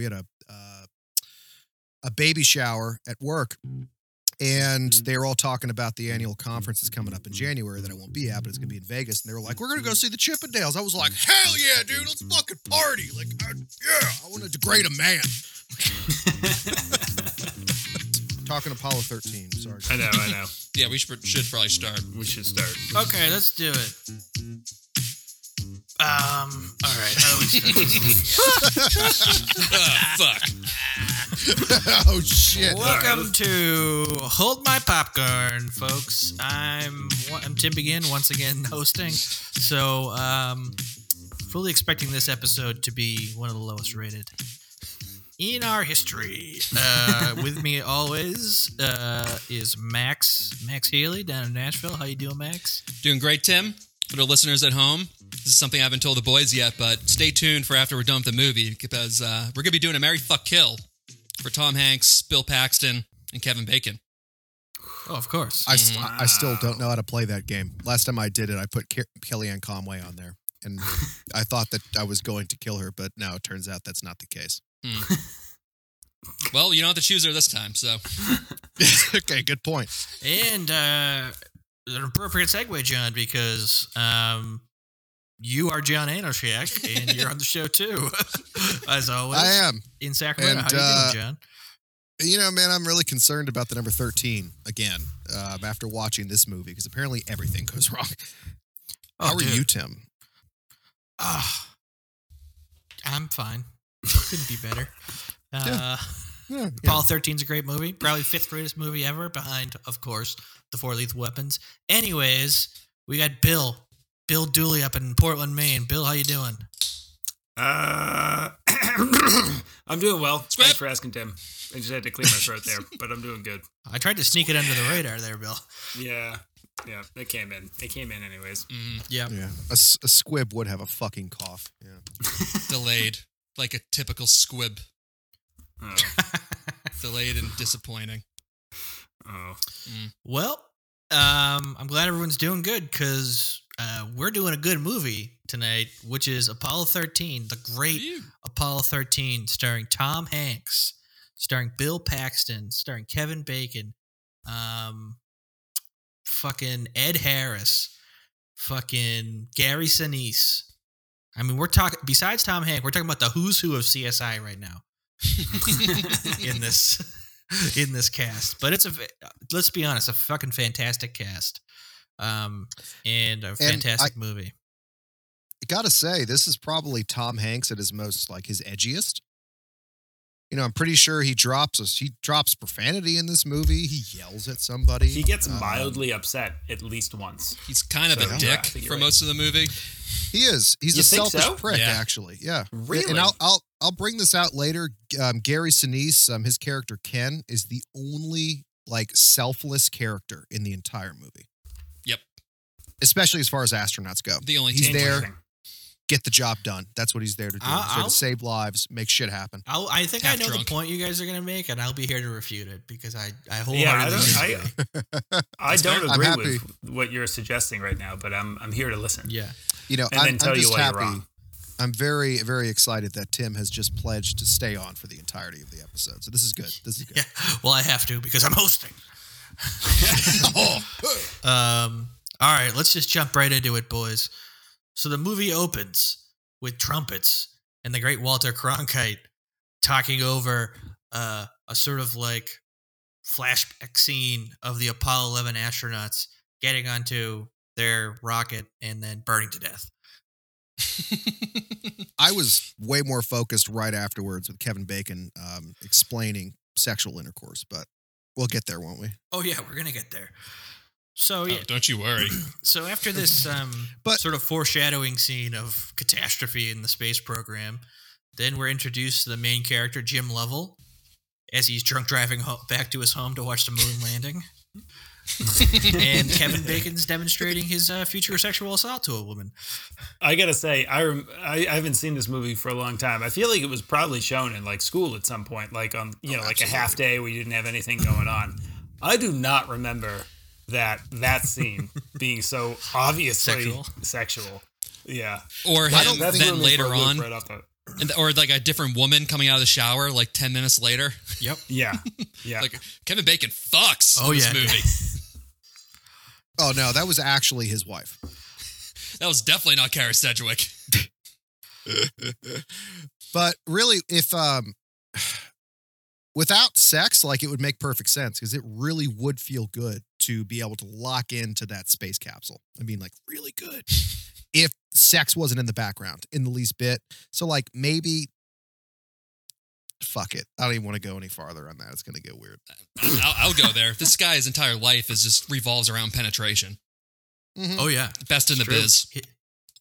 We had a uh, a baby shower at work, and they were all talking about the annual conference that's coming up in January that I won't be at, but it's gonna be in Vegas. And they were like, "We're gonna go see the Chippendales." I was like, "Hell yeah, dude! Let's fucking party!" Like, I, yeah, I want to degrade a man. Talking Apollo 13. Sorry. I know, I know. Yeah, we should, should probably start. We should start. Okay, let's do it. Um. All right. How do we start? Ah, fuck. oh shit! Welcome to Hold My Popcorn, folks. I'm I'm Tim Begin once again hosting. So, um, fully expecting this episode to be one of the lowest rated in our history. Uh, with me always uh, is Max Max Healy down in Nashville. How you doing, Max? Doing great, Tim. For the listeners at home, this is something I haven't told the boys yet, but stay tuned for after we're done with the movie because uh, we're gonna be doing a Mary Fuck Kill for Tom Hanks, Bill Paxton, and Kevin Bacon. Oh, of course. I, st- I still don't know how to play that game. Last time I did it, I put Ke- Kellyanne Conway on there, and I thought that I was going to kill her, but now it turns out that's not the case. Well, you don't have to choose her this time, so okay, good point. And uh, an appropriate segue, John, because um, you are John Anoshak, and you're on the show too, as always. I am. in Sacramento. And, How are you uh, doing, John? You know, man, I'm really concerned about the number 13 again um, after watching this movie because apparently everything goes wrong. How are Oh, dude. you, Tim? Ah, I'm fine. Couldn't be better. Uh, Yeah, Apollo 13's a great movie. Probably fifth greatest movie ever, behind, of course, the Four Lethal Weapons. Anyways, we got Bill, Bill Dooley up in Portland, Maine. Bill, how you doing? Uh, I'm doing well. Squib. Thanks for asking, Tim. I just had to clear my throat there, but I'm doing good. I tried to sneak it under the radar there, Bill. Yeah, yeah. It came in. It came in anyways. mm, Yeah. yeah. A, s- a squib would have a fucking cough. Yeah. delayed, like a typical squib. Oh, Delayed and disappointing. oh. Well, um, I'm glad everyone's doing good because uh, we're doing a good movie tonight, which is Apollo 13, the great. Apollo 13, starring Tom Hanks, starring Bill Paxton, starring Kevin Bacon, um, fucking Ed Harris, fucking Gary Sinise. I mean, we're talking besides Tom Hanks, we're talking about the who's who of CSI right now in this in this cast. But it's a let's be honest, a fucking fantastic cast, um, and a fantastic movie. gotta say, this is probably Tom Hanks at his most like his edgiest. You know, I'm pretty sure he drops us. He drops profanity in this movie. He yells at somebody. He gets Um, mildly upset at least once. He's kind of So, a dick I for right. most of the movie. He is. He's You a selfish so? prick, Yeah. actually. Yeah. Really? And I'll I'll I'll bring this out later. Um, Gary Sinise, um, his character Ken, is the only like selfless character in the entire movie. Yep. Especially as far as astronauts go. The only He's there, Interesting. get the job done. That's what he's there to do. I'll- he's there I'll- to save lives, make shit happen. I'll, I think Half I know drunk. the point you guys are gonna make, and I'll be here to refute it because I I Yeah, I wholeheartedly don't. I, I don't fair. I'm agree with what you're suggesting right now, but I'm I'm here to listen. yeah. You know, And I'm, then tell I'm you just why you're happy. wrong. I'm very, very excited that Tim has just pledged to stay on for the entirety of the episode. So this is good. This is good. Yeah. Well, I have to because I'm hosting. oh, Um. All right, let's just jump right into it, boys. So the movie opens with trumpets and the great Walter Cronkite talking over uh, a sort of like flashback scene of the Apollo 11 astronauts getting onto their rocket and then burning to death. I was way more focused right afterwards with Kevin Bacon um, explaining sexual intercourse, but we'll get there, won't we? Oh yeah, we're gonna get there. So yeah, Oh, don't you worry. So after this um, But- sort of foreshadowing scene of catastrophe in the space program, then we're introduced to the main character, Jim Lovell, as he's drunk driving ho- back to his home to watch the moon landing. and Kevin Bacon's demonstrating his uh, future sexual assault to a woman. I gotta say, I, rem- I I haven't seen this movie for a long time. I feel like it was probably shown in like school at some point, like on you know Oh, like a half day where you didn't have anything going on. I do not remember that that scene being so obviously Sexual. sexual. Yeah, Or him don't then ruined later for a loop on right off the and or like a different woman coming out of the shower like ten minutes later. Yep. Yeah, yeah. Like Kevin Bacon fucks. Oh, this yeah. movie. Oh no, that was actually his wife. that was definitely not Kyra Sedgwick. But really, if um, without sex, like it would make perfect sense because it really would feel good to be able to lock into that space capsule. I mean, like really good. If sex wasn't in the background in the least bit, so like maybe. Fuck it. I don't even want to go any farther on that. It's going to get weird. I'll, I'll go there. This guy's entire life is just revolves around penetration. Mhm. Oh yeah. Best in the True. biz.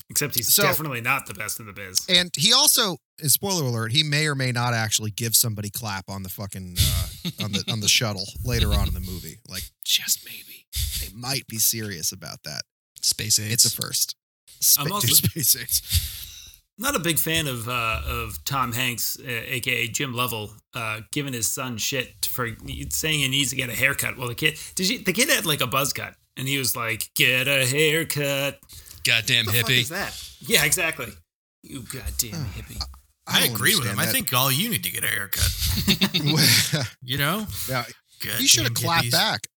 Except he's So- definitely not the best in the biz. And he also, and spoiler alert, he may or may not actually give somebody clap on the fucking uh, on the on the shuttle later on in the movie. Like just maybe they might be serious about that. Space AIDS. It's a first. Spa- I'm also- space AIDS. Not a big fan of uh, of Tom Hanks, uh, aka Jim Lovell, uh, giving his son shit for saying he needs to get a haircut. Well, the kid did you, the kid had like a buzz cut, and he was like, "Get a haircut." Goddamn What the fuck hippie. is that? Yeah, exactly. You goddamn hmm. hippie. I, don't agree with him. understand I think all you need to get a haircut. You know? yeah, Goddamn he should have clapped hippies. back.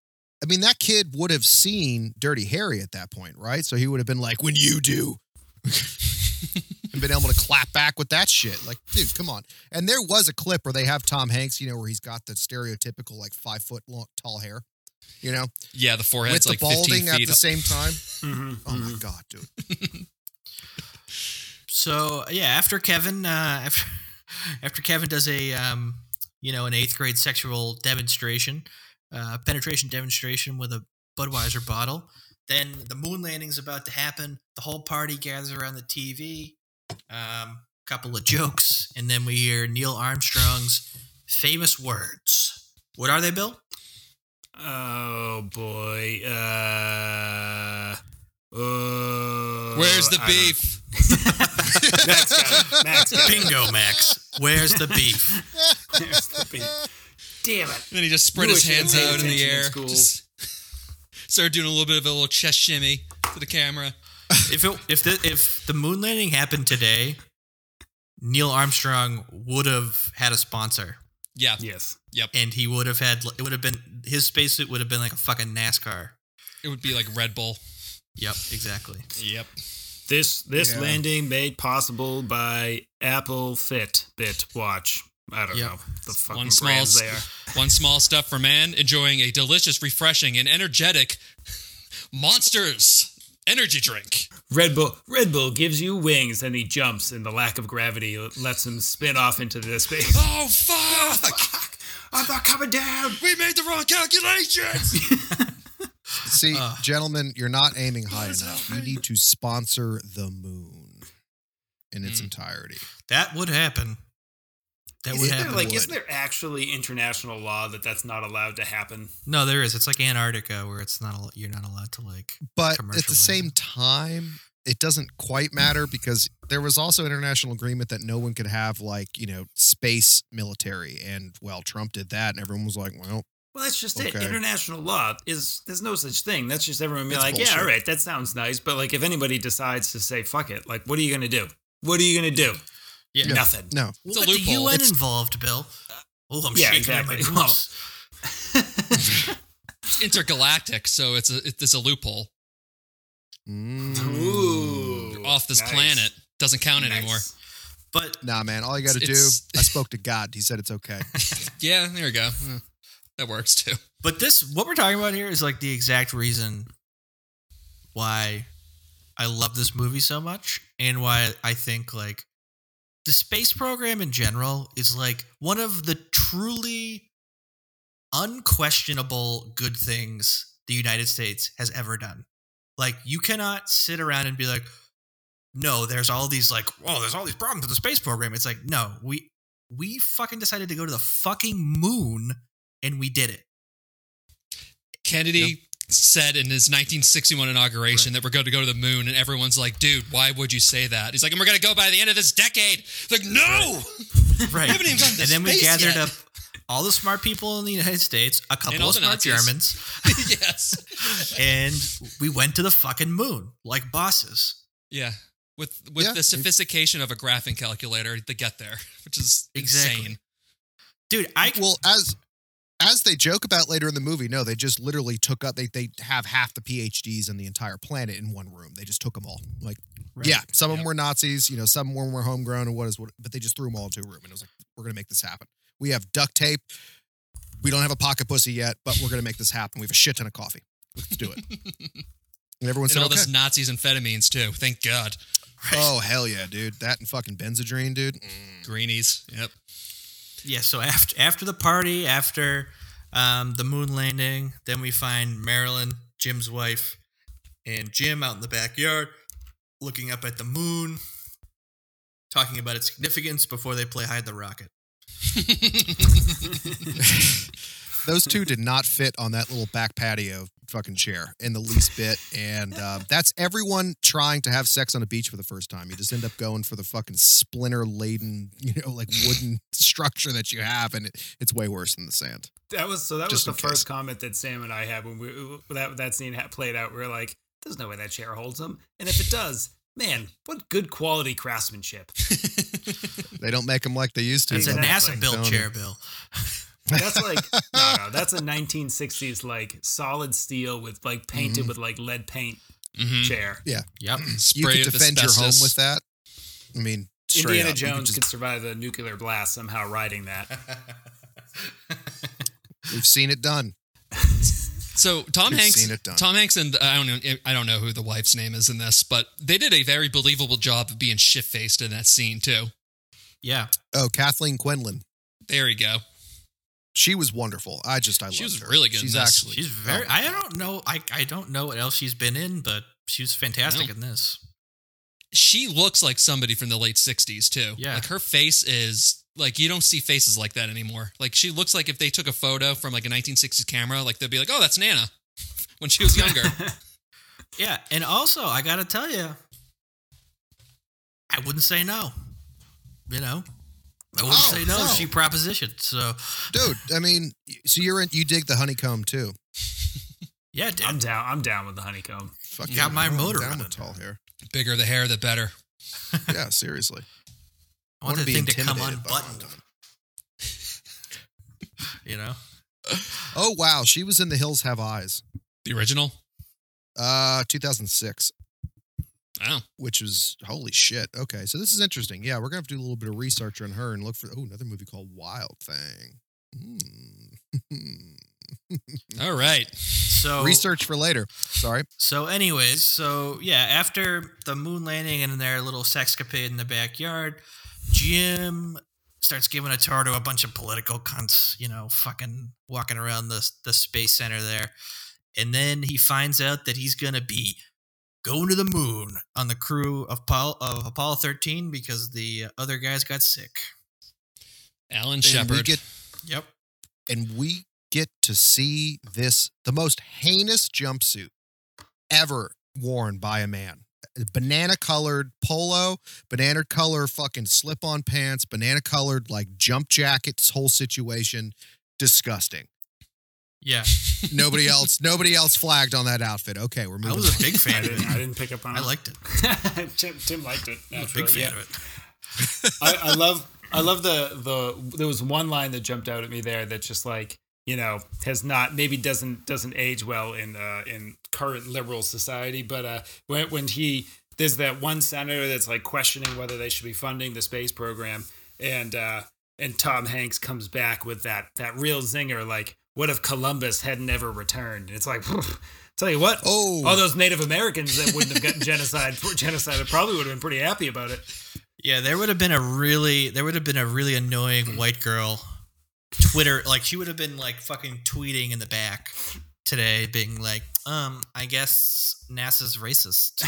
I mean, that kid would have seen Dirty Harry at that point, right? So he would have been like, "When you do," and been able to clap back with that shit. Like, dude, come on. And there was a clip where they have Tom Hanks, you know, where he's got the stereotypical like five foot long, tall hair, you know, Yeah, the with forehead's the like 15 balding at feet. the same time. Mhm, Oh my mhm. god, dude. So yeah, after Kevin, uh, after after Kevin does a um, you know an eighth grade sexual demonstration, uh, penetration demonstration with a Budweiser bottle, then the moon landing's about to happen. The whole party gathers around the TV. Um, couple of jokes, and then we hear Neil Armstrong's famous words. What are they, Bill? Oh boy. Uh, uh, Where's the I beef? Max got it. Max got it. Bingo, Max. Where's the beef? Where's the beef? Damn it. And then he just spread You his hands out in the attention in air. Just started doing a little bit of a little chest shimmy to the camera. if it if the if the moon landing happened today, Neil Armstrong would have had a sponsor, Yeah. Yes. Yep. And he would have had it would have been his spacesuit would have been like a fucking NASCAR. It would be like Red Bull. Yep, exactly. Yep. This this Yeah. landing made possible by Apple Fitbit watch. I don't Yep. know the fucking One small, brands s- there. one small step for man, enjoying a delicious, refreshing, and energetic Monsters energy drink. Red Bull Red Bull gives you wings, and he jumps, and the lack of gravity lets him spin off into the space. Oh fuck! I'm not coming down. we made the wrong calculations. See, Uh. gentlemen, you're not aiming high What is enough. You need to sponsor the moon in its Mm. entirety. That would happen. That would Isn't there, like, would. isn't there actually international law that that's not allowed to happen? no, there is. It's like Antarctica, where it's not. al- You're not allowed to like. But at the same time, it doesn't quite matter because there was also international agreement that no one could have like, you know, space military. And well, Trump did that and everyone was like, well, Well, that's just it. International law is there's no such thing. That's just everyone being It's like, yeah, all right, that sounds nice. But like, if anybody decides to say fuck it, like, what are you gonna do? What are you gonna do? Yeah. Nothing. no. It's a What, the. UN It's- involved, Bill? Oh, I'm Yeah, shaking in my exactly. boots. It's intergalactic, so it's a it's a loophole. Mm. Ooh, Off this nice. planet doesn't count anymore. But Nah, man. All you got to do, I spoke to God. He said it's okay. Yeah, there we go. Eh, That works too. But this, what we're talking about here, is like the exact reason why I love this movie so much, and why I think like the space program in general is like one of the truly unquestionable good things the United States has ever done. Like you cannot sit around and be like, no, there's all these like, oh, there's all these problems with the space program. It's like, no, we we fucking decided to go to the fucking moon and we did it. Kennedy said in his 1961 inauguration that we're going to go to the moon, and everyone's like, "Dude, why would you say that?" He's like, "And we're going to go by the end of this decade." It's like, no, Right. haven't even gotten to and then we gathered yet. up all the smart people in the United States, a couple of smart Nazis. Germans, yes, and we went to the fucking moon like bosses. yeah. with with Yeah. the sophistication of a graphing calculator to get there, which is Exactly. insane. Dude, I Well, as as they joke about later in the movie, no, they just literally took up. They they have half the PhDs in the entire planet in one room. They just took them all. Like, Right. yeah, some of them were Nazis. You know, some of them were homegrown and what is what. But they just threw them all into a room, and it was like, we're gonna make this happen. We have duct tape. We don't have a pocket pussy yet, but we're gonna make this happen. We have a shit ton of coffee. Let's do it. And everyone said, all okay. this Nazis amphetamines too. Thank God. Oh hell yeah, dude! That and fucking Benzedrine, dude. Mm. Greenies. Yep. Yeah. So after after the party, after um, the moon landing, then we find Marilyn, Jim's wife, and Jim out in the backyard, looking up at the moon, talking about its significance before they play hide the rocket. Those two did not fit on that little back patio fucking chair in the least bit, and uh, that's everyone trying to have sex on a beach for the first time. You just end up going for the fucking splinter laden, you know, like wooden structure that you have, and it, it's way worse than the sand. That was so. That Just was the first case. comment that Sam and I had when we that that scene had played out. We're like, "There's no way that chair holds him," and if it does, man, what good quality craftsmanship. They don't make them like they used to. It's a NASA built chair, Bill. That's like no, no. That's a 1960s like solid steel with like painted Mhm. with like lead paint Mhm. chair. Yeah. Yep. You Spray could with defend your home with that. I mean, Indiana up, you could Jones just- could survive a nuclear blast somehow riding that. we've seen it done. So Tom We've Hanks, seen it done. Tom Hanks, and I don't know, I don't know who the wife's name is in this, but they did a very believable job of being shit faced in that scene too. Yeah. Oh, Kathleen Quinlan. There you go. She was wonderful. I just I love her. She loved was her. really good in She's this. actually She's very. oh, I don't know. I I don't know what else she's been in, but she was fantastic in this. She looks like somebody from the late '60s too. Yeah. like her face is like you don't see faces like that anymore. Like she looks like if they took a photo from like a 1960s camera, like they'd be like, "Oh, that's Nana," when she was younger. Yeah, and also I gotta tell you, I wouldn't say no. You know, I wouldn't Oh, say no. no. if She propositioned. So dude. I mean, so you're in, you dig the honeycomb too. yeah, dude. I'm down. I'm down with the honeycomb. Fuck You got yeah, my I'm motor down with tall hair. Bigger the hair, the better. Yeah, seriously. I want wanna the be thing to come intimidated unbuttoned. You know. Oh wow, she was in The Hills Have Eyes, The original. uh, 2006, Oh, which was holy shit. Okay, so this is interesting. Yeah, we're gonna have to do a little bit of research on her and look for. Oh, another movie called Wild Thing. Hmm. all right. So research for later. Sorry. So, anyways, so yeah, after the moon landing and their little sexcapade in the backyard, Jim starts giving a tour to a bunch of political cunts, you know, fucking walking around the the space center there, and then he finds out that he's gonna be going to the moon on the crew of Apollo, of Apollo 13 because the other guys got sick. Alan Shepard. get Yep. and we get to see this the most heinous jumpsuit ever worn by a man. Banana colored polo, banana color fucking slip on pants, banana colored like jump jacket, this whole situation. Disgusting. Yeah, Nobody else, nobody else flagged on that outfit. Okay, we're moving. I moving. was a big fan of didn't, it. I didn't pick up on it. I it. liked it. Tim, Tim liked it. I was a big fan yeah. of it. I, I love I love the the there was one line that jumped out at me there that just like you know has not maybe doesn't doesn't age well in uh, in current liberal society but uh when when he there's that one senator that's like questioning whether they should be funding the space program and uh and Tom Hanks comes back with that that real zinger like what if Columbus had never returned it's like tell you what Oh, all those Native Americans that wouldn't have gotten genocide genocide probably would have been pretty happy about it Yeah, there would have been a really there would have been a really annoying white girl Twitter like she would have been like fucking tweeting in the back today being like, um, I guess NASA's racist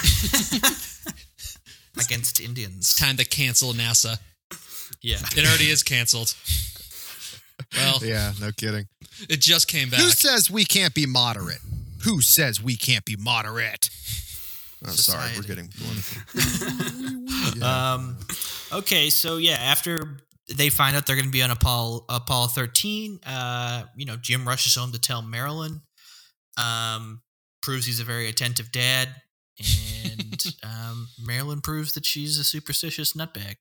against Indians. It's Time to cancel NASA. Yeah. It already is canceled. Well, yeah, no kidding. It just came back. Who says we can't be moderate? Who says we can't be moderate? Oh, sorry, we're Society. getting. Yeah. Um okay, so yeah, after they find out they're going to be on Apollo Apollo 13, uh, you know, Jim rushes home to tell Marilyn um proves he's a very attentive dad and and um, Marilyn proves that she's a superstitious nutbag.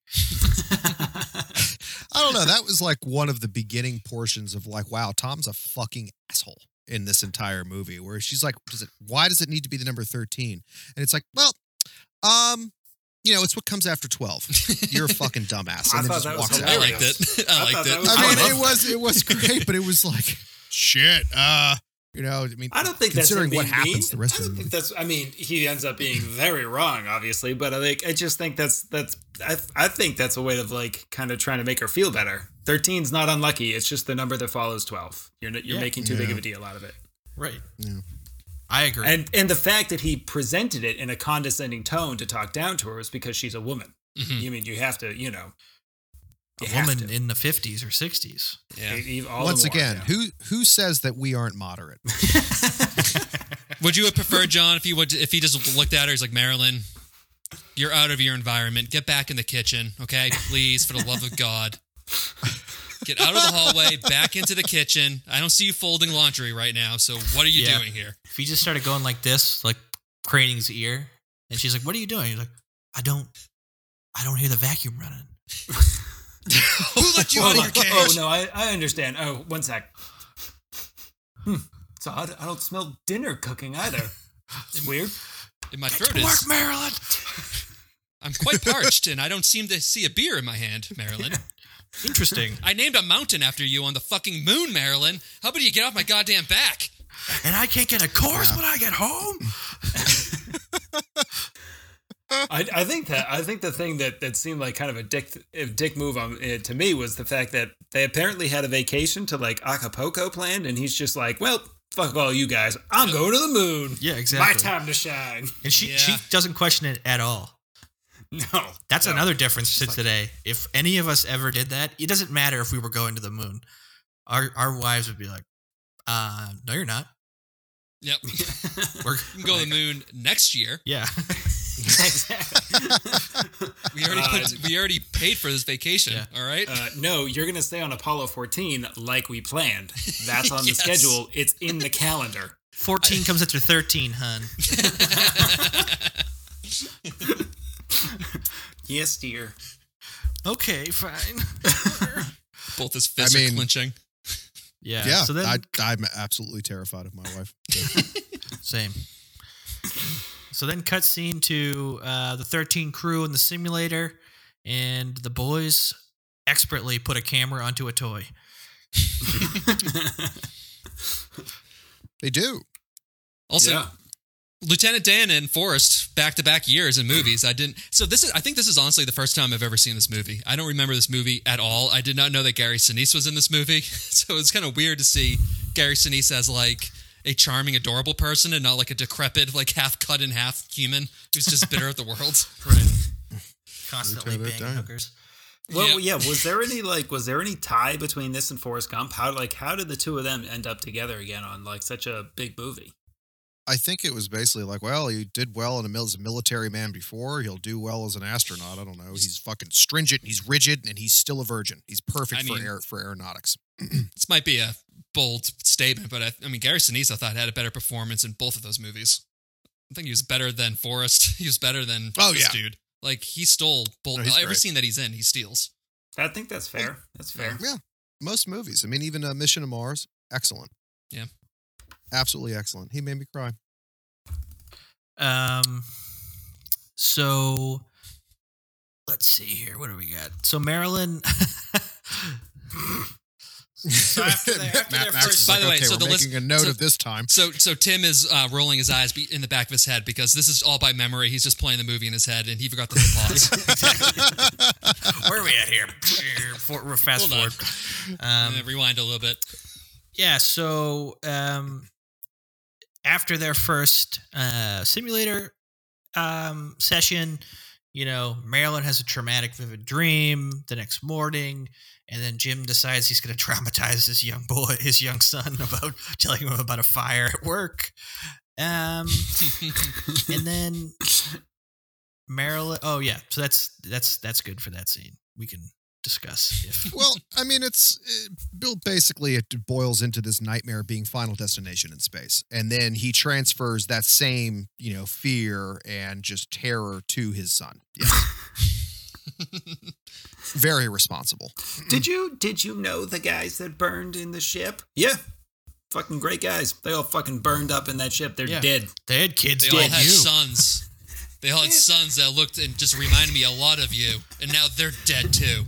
I don't know. That was like one of the beginning portions of like, wow, Tom's a fucking asshole in this entire movie. Where she's like, does it? Why does it need to be the number thirteen? And it's like, well, um, you know, it's what comes after twelve. You're a fucking dumbass. I And then thought just walks out. I liked it. I I liked that it. was I mean, it was it was great, but it was like, shit. Uh, you know, I mean, I don't think considering him what being happens mean. the rest I don't the think movie. that's. I mean, he ends up being very wrong, obviously, but I think I just think that's that's. I I think that's a way of like kind of trying to make her feel better. 13's not unlucky. It's just the number that follows twelve. You're you're Yeah. making too big of a deal out of it. Right. Yeah. I agree. And and the fact that he presented it in a condescending tone to talk down to her is because she's a woman. Mhm. You mean you have to, you know, you a have woman to. in the 50s or 60s. Yeah. All the Once more, again, yeah. who who says that we aren't moderate? Would you have preferred John if he would if he just looked at her? He's like Marilyn, you're out of your environment. Get back in the kitchen, okay? Please, for the love of God, get out of the hallway, back into the kitchen. I don't see you folding laundry right now. So what are you Yeah. doing here? If he just started going like this, like craning his ear, and she's like, "What are you doing?" He's like, "I don't, I don't hear the vacuum running." Who let you out of your cage? oh no, I, I understand. Oh, one sec. Hmm. It's odd. I don't smell dinner cooking either. It's weird. In my Get throat to work. Marilyn. I'm quite parched, and I don't seem to see a beer in my hand, Marilyn. Interesting. I named a mountain after you on the fucking moon, Marilyn. How about you get off my goddamn back? and I can't get a course when I get home. I, I think that I think the thing that, that seemed like kind of a dick a dick move on uh, to me was the fact that they apparently had a vacation to like Acapulco planned, and he's just like, well, fuck all you guys, I'm going to the moon. Yeah, exactly. My time to shine. And she Yeah. she doesn't question it at all. No, That's no. another difference to today. If any of us ever did that, it doesn't matter if we were going to the moon. Our our wives would be like, "Uh, no, you're not. Yep. We're going can go to the moon next year. yeah." exactly. We already Uh, put, we already paid for this vacation. Yeah. All right. Uh, no, you're gonna stay on Apollo 14 like we planned. That's on the schedule. It's in the calendar. Fourteen comes after thirteen, hun. Yes, dear. Okay, fine. Both his fists I are clenching. yeah. Yeah, So then, I, I'm absolutely terrified of my wife. same. So then, cut scene to uh, the thirteen crew in the simulator, and the boys expertly put a camera onto a toy. They do. Also, yeah. Lieutenant Dan and Forrest back to back years in movies. I didn't. So this is. I think this is honestly the first time I've ever seen this movie. I don't remember this movie at all. I did not know that Gary Sinise was in this movie. So it's kind of weird to see Gary Sinise as like a charming, adorable person and not like a decrepit, like half cut in half human who's just bitter at the world. Right. Constantly Lieutenant banging Dan. hookers. Well, Yeah. yeah. Was there any like? Was there any tie between this and Forrest Gump? How like how did the two of them end up together again on like such a big movie? I think it was basically like, well, he did well in a, as a military man before. He'll do well as an astronaut. I don't know. He's fucking stringent. He's rigid, and he's still a virgin. He's perfect I for mean- air, for aeronautics. This might be a bold statement, but I, I mean Gary Sinise I thought had a better performance in both of those movies. I think he was better than Forrest. He was better than Oh, this yeah. dude. Like he stole both. No, he's every great. scene that he's in, he steals. I think that's fair. That's fair. Yeah, most movies. I mean, even uh, Mission to Mars, excellent. Yeah. absolutely excellent. He made me cry. Um, so let's see here. What do we got? So Marilyn. so after they- after their first- By like, the way, okay, so we're the list- making a note so- of this time. So so Tim is uh, rolling his eyes in the back of his head because this is all by memory. He's just playing the movie in his head and he forgot to hit pause. Where are we at here? For, we're fast Hold forward. Um, rewind a little bit. yeah. So um, after their first uh, simulator um, session, you know, Marilyn has a traumatic, vivid dream the next morning, and then Jim decides he's going to traumatize his young boy, his young son, about telling him about a fire at work. Um, and then Marilyn. Oh yeah, so that's that's that's good for that scene. We can discuss. If Well, I mean, it's it, Bill. Basically, it boils into this nightmare being Final Destination in space, and then he transfers that same, you know, fear and just terror to his son. Yes, very responsible. Did you did you know the guys that burned in the ship? Yeah. Fucking great guys. They all fucking burned up in that ship. They're Yeah. dead. they had kids, They all did had you? sons. They all had sons that looked and just reminded me a lot of you, and now they're dead too.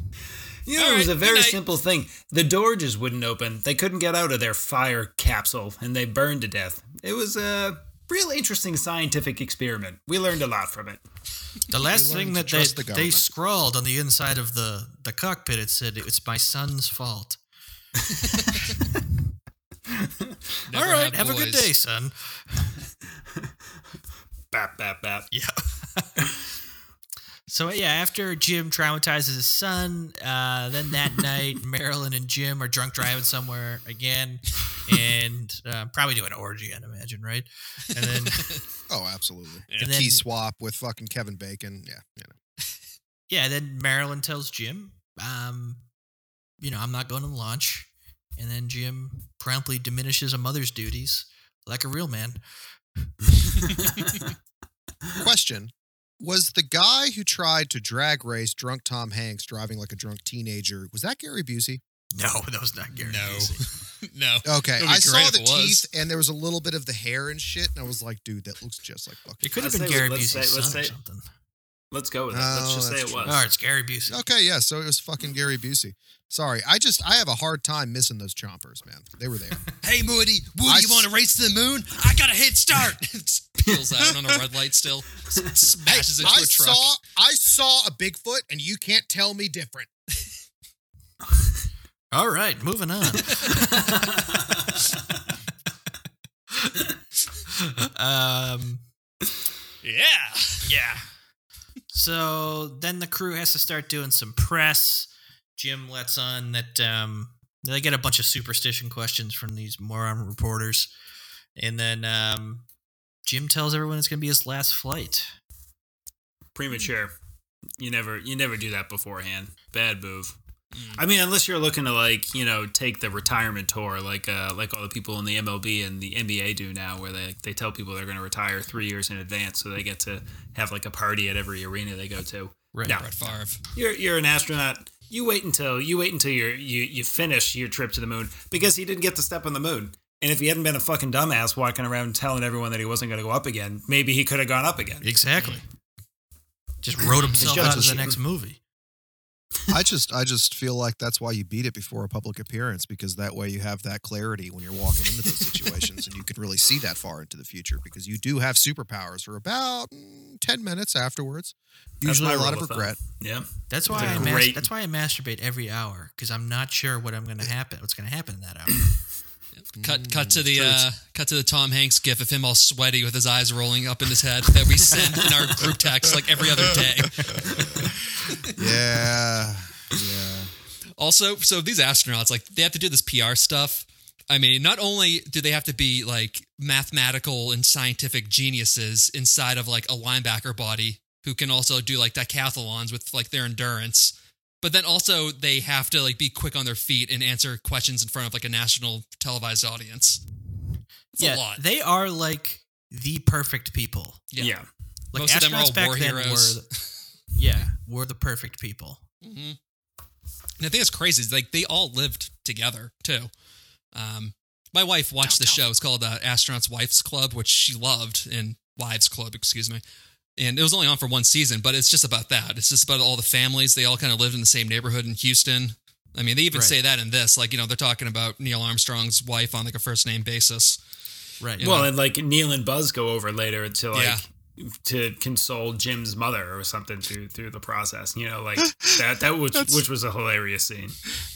You know, All it was right, a very good night. simple thing. The door just wouldn't open. They couldn't get out of their fire capsule and they burned to death. It was a real interesting scientific experiment. We learned a lot from it. The last thing that they, the they scrawled on the inside of the, the cockpit, it said, it's my son's fault. All right, had have a good day, son. Bap, bap, bap. Yeah. so yeah, after Jim traumatizes his son, uh, then that night Marilyn and Jim are drunk driving somewhere again, and uh, probably do an orgy, I'd imagine, right? And then Oh, absolutely. Yeah. And then- key swap with fucking Kevin Bacon. Yeah, you know. yeah, then Marilyn tells Jim, um, you know, I'm not going to launch, and then Jim promptly diminishes a mother's duties like a real man. Question: Was the guy who tried to drag race drunk Tom Hanks driving like a drunk teenager? Was that Gary Busey? No, that was not Gary. No. Busey. no. Okay, I saw the teeth and there was a little bit of the hair and shit, and I was like, dude, that looks just like fucking. It could have been say- Gary let's Busey's say- let's son or say- something. Let's go with it. Let's Oh, just say it true. was. All right, it's Gary Busey. Okay, yeah, so it was fucking Gary Busey. Sorry, I just I have a hard time missing those chompers, man. They were there. Hey, Moody, Woody, I you want to race to the moon? I got a head start. Just Peels out on a red light still. S- Smashes into I a truck. saw I saw a Bigfoot, and you can't tell me different. All right, moving on. um, yeah. yeah. So then the crew has to start doing some press. Jim lets on that um, they get a bunch of superstition questions from these moron reporters, and then um, Jim tells everyone it's going to be his last flight. Premature. You never you never do that beforehand. Bad move. I mean, unless you're looking to like you know take the retirement tour, like uh, like all the people in the MLB and the NBA do now, where they they tell people they're going to retire three years in advance, so they get to have like a party at every arena they go to. Right. No. Brett Favre. You're you're an astronaut. You wait until you wait until you're, you you finish your trip to the moon because he didn't get to step on the moon. And if he hadn't been a fucking dumbass walking around telling everyone that he wasn't going to go up again, maybe he could have gone up again. Exactly. Just wrote himself out of the next movie. I just I just feel like that's why you beat it before a public appearance because that way you have that clarity when you're walking into those situations and you can really see that far into the future because you do have superpowers for about mm, 10 minutes afterwards. Usually a lot rule of thumb. regret. Yeah. That's why It's a I mas- that's why I masturbate every hour because I'm not sure what I'm going to happen. What's going to happen in that hour? Cut, cut to the uh, cut to the Tom Hanks gif of him all sweaty with his eyes rolling up in his head that we send in our group text like every other day. Yeah. Yeah. Also, so these astronauts, like, they have to do this PR stuff. I mean, not only do they have to be like mathematical and scientific geniuses inside of like a linebacker body who can also do like decathlons with like their endurance, but then also they have to like be quick on their feet and answer questions in front of like a national televised audience. It's yeah, a lot. they are like the perfect people. Yeah. Yeah. Like Most of them are all astronauts war heroes. Were the, yeah, were the perfect people. hmm And I think it's crazy. is, Like they all lived together too. Um, my wife watched the show. It's called uh, Astronauts Wives Club, which she loved, and Wives Club, excuse me. And it was only on for one season, but it's just about that. It's just about all the families. They all kind of lived in the same neighborhood in Houston. I mean, they even Right. say that in this. Like, you know, they're talking about Neil Armstrong's wife on like a first name basis. Right. Yeah. Well, and like Neil and Buzz go over later to like Yeah. to console Jim's mother or something through through the process. You know, like that that which which was a hilarious scene.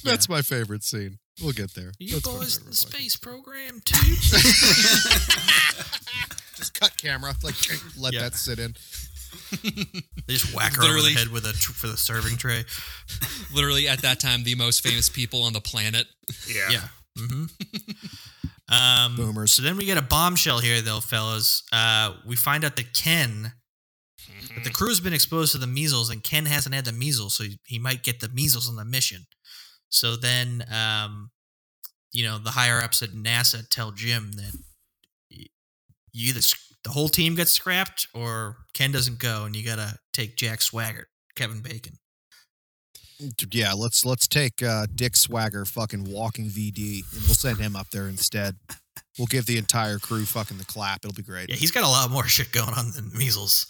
That's my favorite scene. We'll get there. you That's my boys in the space program too. Just cut camera. Like let Yeah. that sit in. they just whack her over the head with a tr- for the serving tray. Literally, at that time, the most famous people on the planet. Yeah. Yeah. hmm um, Boomers. So then we get a bombshell here, though, fellas. Uh, we find out that Ken But the crew's been exposed to the measles, and Ken hasn't had the measles, so he, he might get the measles on the mission. So then, um, you know, the higher ups at NASA tell Jim that y- you either the whole team gets scrapped or Ken doesn't go, and you gotta take Jack Swagger, Kevin Bacon. Yeah, let's let's take uh, Dick Swagger, fucking walking VD, and we'll send him up there instead. We'll give the entire crew fucking the clap. It'll be great. Yeah, he's got a lot more shit going on than measles.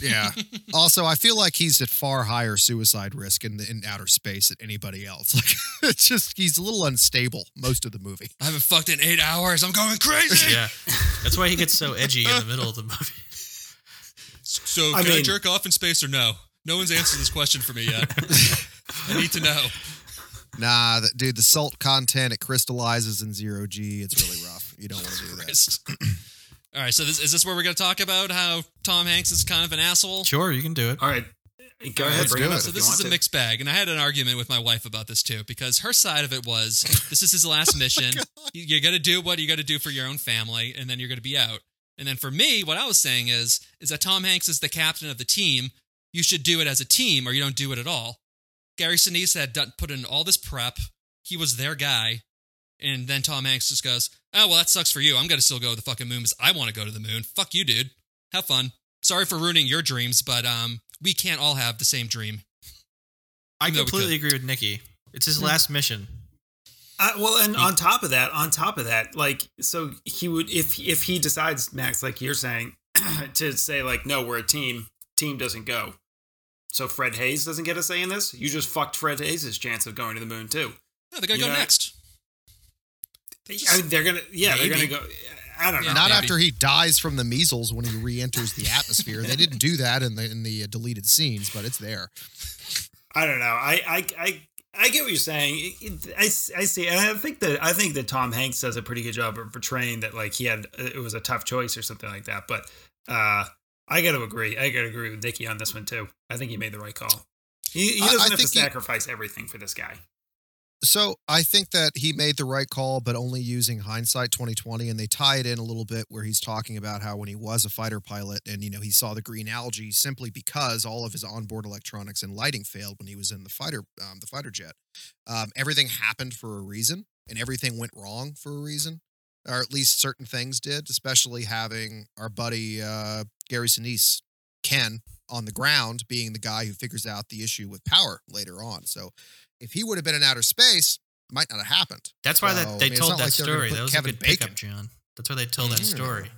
Yeah. also, I feel like he's at far higher suicide risk in the, in outer space than anybody else. Like it's just he's a little unstable most of the movie. I haven't fucked in eight hours. I'm going crazy. Yeah, that's why he gets so edgy in the middle of the movie. So I can I mean- jerk off in space or no? No one's answered this question for me yet. I need to know. Nah, the, dude, the salt content it crystallizes in zero G. It's really rough. You don't want to do that. Christ. All right, so this, is this where we're going to talk about how Tom Hanks is kind of an asshole? Sure, you can do it. All right, go All right, ahead. let's Bring do it it. up So this is a to. mixed bag, and I had an argument with my wife about this too because her side of it was this is his last oh mission. you, you got to do what you got to do for your own family, and then you're going to be out. And then for me, what I was saying is is that Tom Hanks is the captain of the team. You should do it as a team, or you don't do it at all. Gary Sinise had done, put in all this prep. He was their guy, and then Tom Hanks just goes, "Oh well, that sucks for you. I'm going to still go to the fucking moon because I want to go to the moon. Fuck you, dude. Have fun. Sorry for ruining your dreams, but um, we can't all have the same dream." I completely agree with Nikki. It's his last mission. Uh, well, and on top of that, on top of that, like, so he would if if he decides, Max, like you're saying, to say like, no, we're a team. Team doesn't go. So Fred Haise doesn't get a say in this. You just fucked Fred Haise' chance of going to the moon too. No, they're gonna You go know- next. I mean, they're gonna, yeah, they're gonna go. I don't know. Yeah. Not maybe. after he dies from the measles when he re-enters the atmosphere. they didn't do that in the in the uh, deleted scenes, but it's there. I don't know. I I I, I get what you're saying. It- it- I, I see, and I think that I think that Tom Hanks does a pretty good job of portraying that like he had it was a tough choice or something like that. But uh, I got to agree. I got to agree with Nicky on this one too. I think he made the right call. He, he doesn't I have to think he- sacrifice everything for this guy. So I think that he made the right call, but only using hindsight 2020, and they tie it in a little bit where he's talking about how when he was a fighter pilot, and you know he saw the green algae simply because all of his onboard electronics and lighting failed when he was in the fighter, um, the fighter jet. Um, everything happened for a reason, and everything went wrong for a reason, or at least certain things did. Especially having our buddy uh, Gary Sinise, Ken, on the ground, being the guy who figures out the issue with power later on. So if he would have been in outer space, it might not have happened. That's why So, that I they mean, told that like story. That was Kevin a good Bacon. pickup, John. That's why they told that story.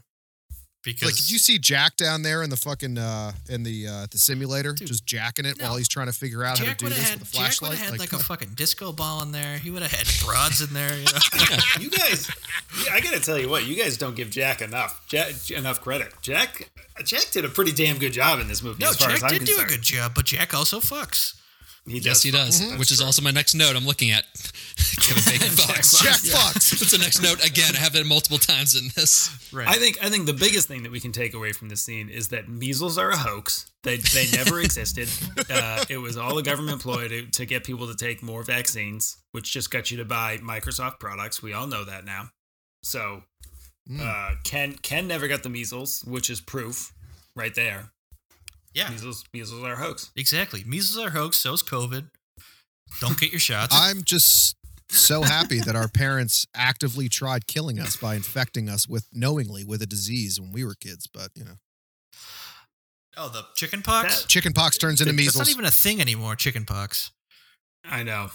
Because Like, did you see Jack down there in the fucking uh in the uh the simulator, Dude, just jacking it no. while he's trying to figure out how to do this had with a Jack would flashlight? have had like, a fucking disco ball in there. He would have had broads in there. You know? You guys, I gotta tell you what, you guys don't give Jack enough Jack enough credit. Jack Jack did a pretty damn good job in this movie. no, as far Jack as I'm did do a good job, but Jack also fucks. He Yes, he does. Mm-hmm. Which is true. also my next note. I'm looking at Kevin Bacon fucks. Jack fucks. That's the next note again. I have that multiple times in this. Right. I think I think the biggest thing that we can take away from this scene is that measles are a hoax. They they never existed. Uh, it was all a government ploy to, to get people to take more vaccines, which just got you to buy Microsoft products. We all know that now. So Mm. uh, Ken Ken never got the measles, which is proof right there. Yeah, Measles measles are a hoax. exactly. Measles are a hoax. So is COVID. Don't get your shots. I'm just so happy that our parents actively tried killing us by infecting us with knowingly with a disease when we were kids, but you know. oh, the chicken pox. That- Chicken pox turns into measles. That's not even a thing anymore. Chicken pox. I know.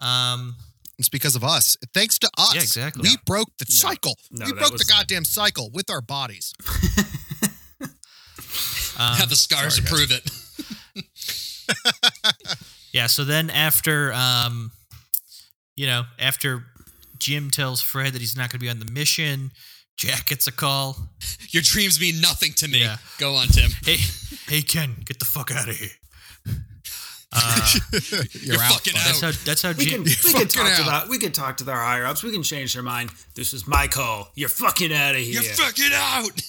Um, It's because of us. Thanks to us. Yeah, exactly. We broke the No. cycle. No, we broke was- the goddamn cycle with our bodies. um, have the scars sorry, to prove it. Yeah, so then after um you know, after Jim tells Fred that he's not going to be on the mission, Jack gets a call. Your dreams mean nothing to me. Yeah. Go on, Tim. Hey, hey Ken, get the fuck out of here. Uh, You're, You're out. fucking bud. that's how that's how We Jim can we can talk to out. the we can talk to our higher ups. We can change their mind. This is my call. You're fucking out of here. You're fucking out.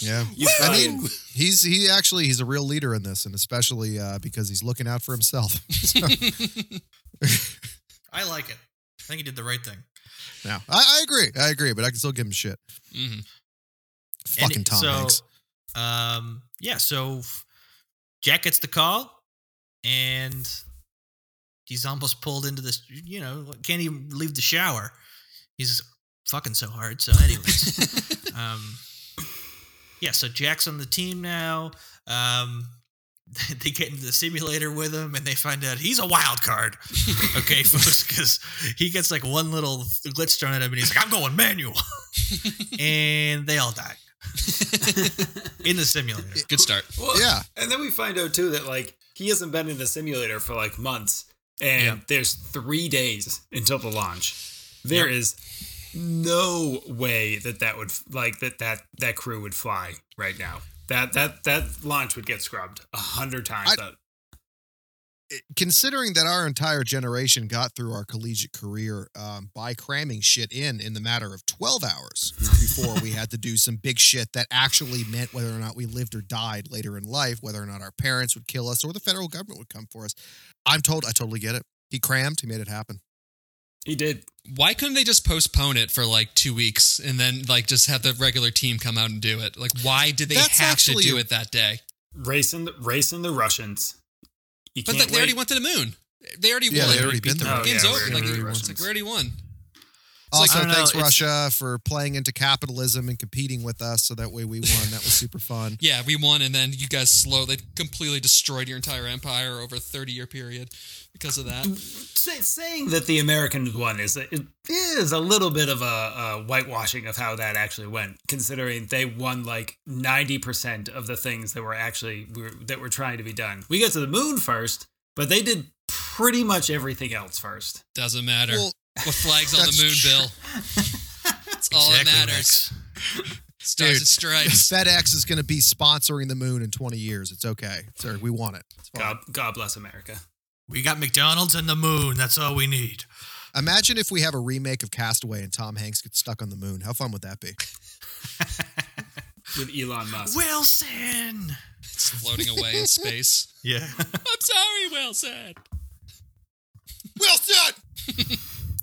Yeah. You I mean, he's he actually he's a real leader in this, and especially uh, because he's looking out for himself. I like it. I think he did the right thing. now, I, I agree, I agree, but I can still give him shit. Mhm. Fucking And Tom so, Hanks. Um, yeah, so Jack gets the call, and he's almost pulled into this. You know, can't even leave the shower. He's fucking so hard. So, anyways, um, yeah. So Jack's on the team now. Um, they get into the simulator with him, and they find out he's a wild card. okay, folks, because he gets like one little glitch thrown at him, and he's like, "I'm going manual," and they all die in the simulator. Good start. Well, Yeah. And then we find out too that like he hasn't been in the simulator for like months, and Yeah. there's three days until the launch. There is no way that that would like that that that crew would fly right now. That that that launch would get scrubbed a hundred times. I- considering that our entire generation got through our collegiate career um, by cramming shit in in the matter of 12 hours before we had to do some big shit that actually meant whether or not we lived or died later in life, whether or not our parents would kill us or the federal government would come for us. I'm told, I totally get it. He crammed, he made it happen. He did. Why couldn't they just postpone it for like two weeks and then like just have the regular team come out and do it? Like, why did they That's have to actually do it that day? Racing the racing the Russians. You But can't like, they already went to the moon. They already Yeah, won. they already Beat been them. there. Oh, Game's yeah, over. Like, already won. like we already won. Also, I don't know, thanks Russia for playing into capitalism and competing with us, so that way we won. That was super fun. Yeah, we won, and then you guys slowly, completely destroyed your entire empire over a thirty-year period because of that. Say, saying that the Americans won is it is a little bit of a, a whitewashing of how that actually went, considering they won like ninety percent of the things that were actually were, that were trying to be done. We got to the moon first, but they did pretty much everything else first. Doesn't matter. Well, what flags on the moon, true. Bill? That's all that matters. Rex. Stars Dude. and stripes. FedEx is going to be sponsoring the moon in 20 years. It's okay. Sir, we want it. God, God bless America. We got McDonald's and the moon. That's all we need. Imagine if we have a remake of Castaway and Tom Hanks gets stuck on the moon. How fun would that be? With Elon Musk. Wilson. It's floating away in space. Yeah. I'm sorry, Wilson. Wilson!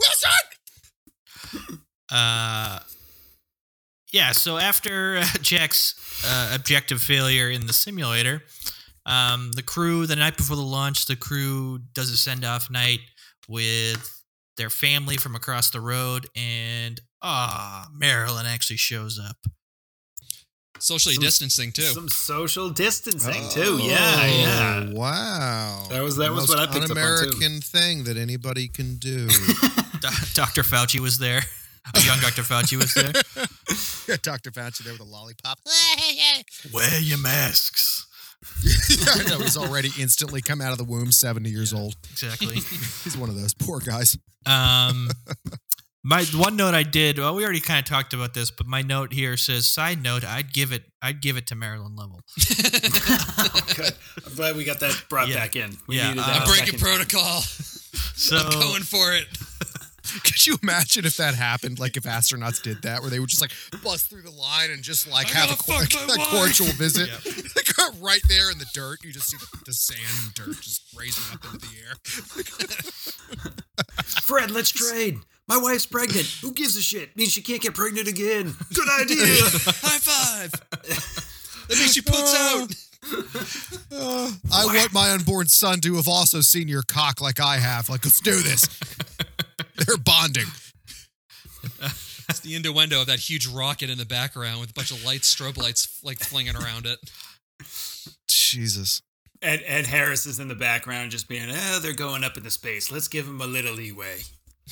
Wilson! Uh, yeah. So after uh, Jack's uh, objective failure in the simulator, um, the crew the night before the launch, the crew does a send off night with their family from across the road, and ah, Marilyn actually shows up. Socially Some- distancing too. Some social distancing too. Oh, Yeah, yeah. Wow. That was- that The was most what I picked up on, too. un-American thing that anybody can do. Dr. Fauci was there. A young Dr. Fauci was there. yeah, Dr. Fauci there with a lollipop. Wear your masks. yeah, I know. He's already instantly come out of the womb, 70 years old. Exactly. He's one of those poor guys. Um, my one note I did. Well, we already kind of talked about this, but my note here says, "Side note: I'd give it. I'd give it to Marilyn Level." Good. I'm glad we got that brought Yeah. back in. We Yeah, needed uh, that. I'm breaking protocol. So I'm going for it. Could you imagine if that happened? Like if astronauts did that, where they would just like bust through the line and just like I have a, cor- a cordial visit, like right there in the dirt. You just see the, the sand and dirt just raising up into the air. Fred, let's trade. My wife's pregnant. Who gives a shit? Means she can't get pregnant again. Good idea. High five. that means she puts out. Uh, I want my unborn son to have also seen your cock like I have. Like, let's do this. They're bonding. It's the innuendo of that huge rocket in the background with a bunch of lights, strobe lights, like flinging around it. Jesus. Ed, Ed Harris is in the background just being, oh, they're going up into space. Let's give them a little leeway.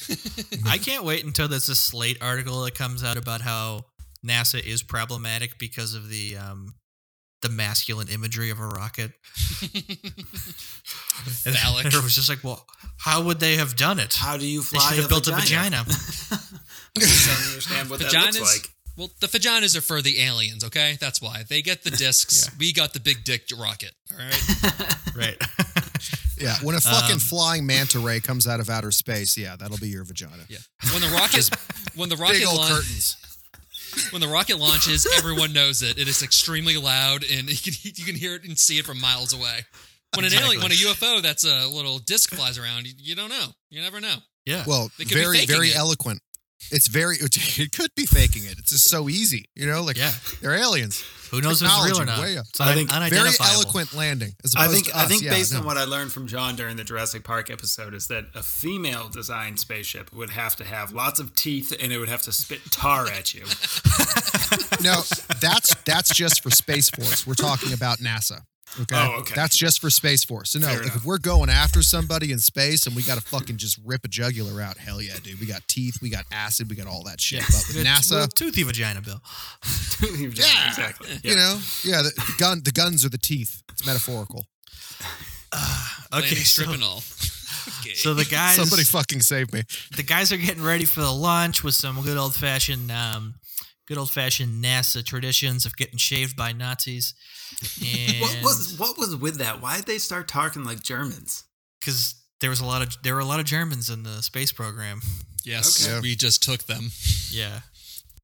I can't wait until there's a Slate article that comes out about how NASA is problematic because of the um, the masculine imagery of a rocket. And Phallic. it was just like, well, how would they have done it? How do you They fly should have built a vagina. I don't understand what that looks like. Well, the vaginas are for the aliens, okay? That's why. They get the discs. Yeah. We got the big dick rocket, all right? right. Yeah, when a fucking Um, flying manta ray comes out of outer space, yeah, that'll be your vagina. Yeah. When the rocket when the Big rocket old launch, curtains. When the rocket launches, everyone knows it. It is extremely loud and you can you can hear it and see it from miles away. When an alien, when a UFO that's a little disc flies around, you, you don't know. You never know. Yeah. Well, They could be very, very it. eloquent. It's very. It could be faking it. It's just so easy, you know. Like Yeah. they're aliens. Who knows if it's real or not? way up. It's I think Very eloquent landing. As I think I think Yeah, based on what I learned from John during the Jurassic Park episode is that a female designed spaceship would have to have lots of teeth and it would have to spit tar at you. no, that's that's just for Space Force. We're talking about NASA. Okay. Oh, okay. That's just for Space Force. So no, Fair like, enough. if we're going after somebody in space and we got to fucking just rip a jugular out, hell yeah, dude. We got teeth, we got acid, we got all that shit. But with With a NASA, toothy vagina, Bill. Toothy yeah, exactly. Yeah. you know, yeah, the, the gun, the guns are the teeth. It's metaphorical. Landing Okay, strip so, all. Okay. so the guys, Somebody fucking save me. the guys are getting ready for the launch with some good old fashioned, um, good old fashioned NASA traditions of getting shaved by Nazis. And What was what was with that? Why did they start talking like Germans? because there was a lot of there were a lot of Germans in the space program. yes, Okay. we just took them. Yeah,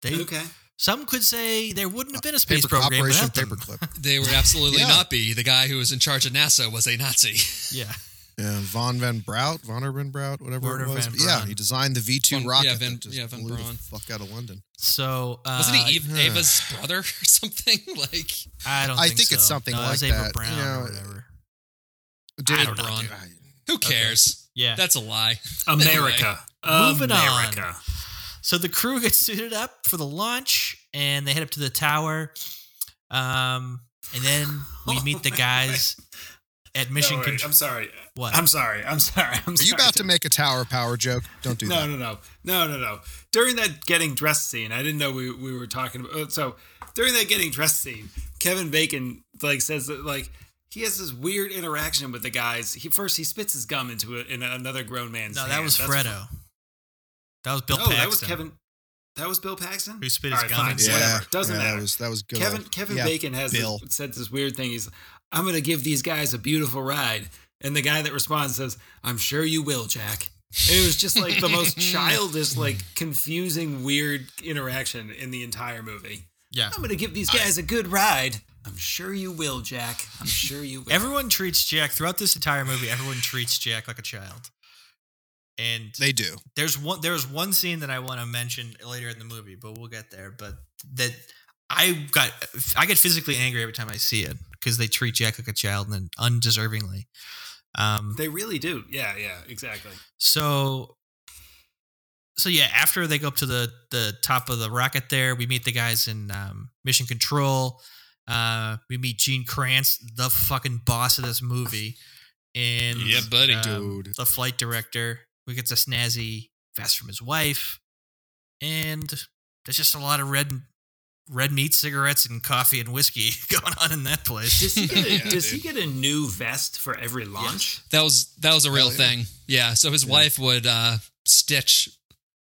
they. Okay. Some could say there wouldn't have been a uh, space Paper, program Operation without them. Paperclip. They would absolutely Yeah. not be. The guy who was in charge of NASA was a Nazi. Yeah, Yeah, Von Van Braut, Vonner Van Braut, whatever Werner it was. Van yeah, he designed the V two Von- rocket. yeah, Van- that just yeah, Van blew the Braun. fuck out of London. so uh, Wasn't he Eve, huh. Ava's brother or something? Like, I don't. I think, think it's something no, it was like Ava that, Brown you know, or whatever. Dude, don't know, dude. who cares? Yeah. That's a lie. America. Moving on. So the crew gets suited up for the launch, and they head up to the tower. Um, and then we meet the guys at Mission No, Control. I'm sorry. What? I'm sorry. I'm sorry. I'm Are sorry. you about to make a tower power joke? Don't do No, that. no, no, no, no, no. No. During that getting dressed scene, I didn't know we, we were talking about. uh, So during that getting dressed scene, Kevin Bacon like says that like he has this weird interaction with the guys. He first he spits his gum into a, in another grown man's. no, that was That's- Fredo. That was Bill Oh, Paxton. that was Kevin. That was Bill Paxton. Who spit his right, gum fine, into- Yeah, Whatever. Doesn't yeah, matter. That was that was good. Kevin old- Kevin yeah, Bacon has this, said this weird thing. He's, I'm going to give these guys a beautiful ride, and the guy that responds says, "I'm sure you will, Jack." And it was just like the most childish, like confusing, weird interaction in the entire movie. Yeah. I'm going to give these guys a good ride. I'm sure you will, Jack. I'm sure you will. Everyone treats Jack throughout this entire movie. Everyone treats Jack like a child. And They do. there's one there's one scene that I want to mention later in the movie, but we'll get there. But that I got I get physically angry every time I see it because they treat Jack like a child and undeservingly. Um, they really do. Yeah, yeah, exactly. so so yeah, after they go up to the the top of the rocket, there we meet the guys in um, mission control. Uh, we meet Gene Kranz, the fucking boss of this movie, and Yeah, buddy. um, Dude. the flight director. We get a snazzy vest from his wife, and there's just a lot of red red meat, cigarettes, and coffee and whiskey going on in that place. Does he get a, Yeah, does he get a new vest for every launch? That was that was a real Hell yeah. thing. Yeah. So his wife would uh, stitch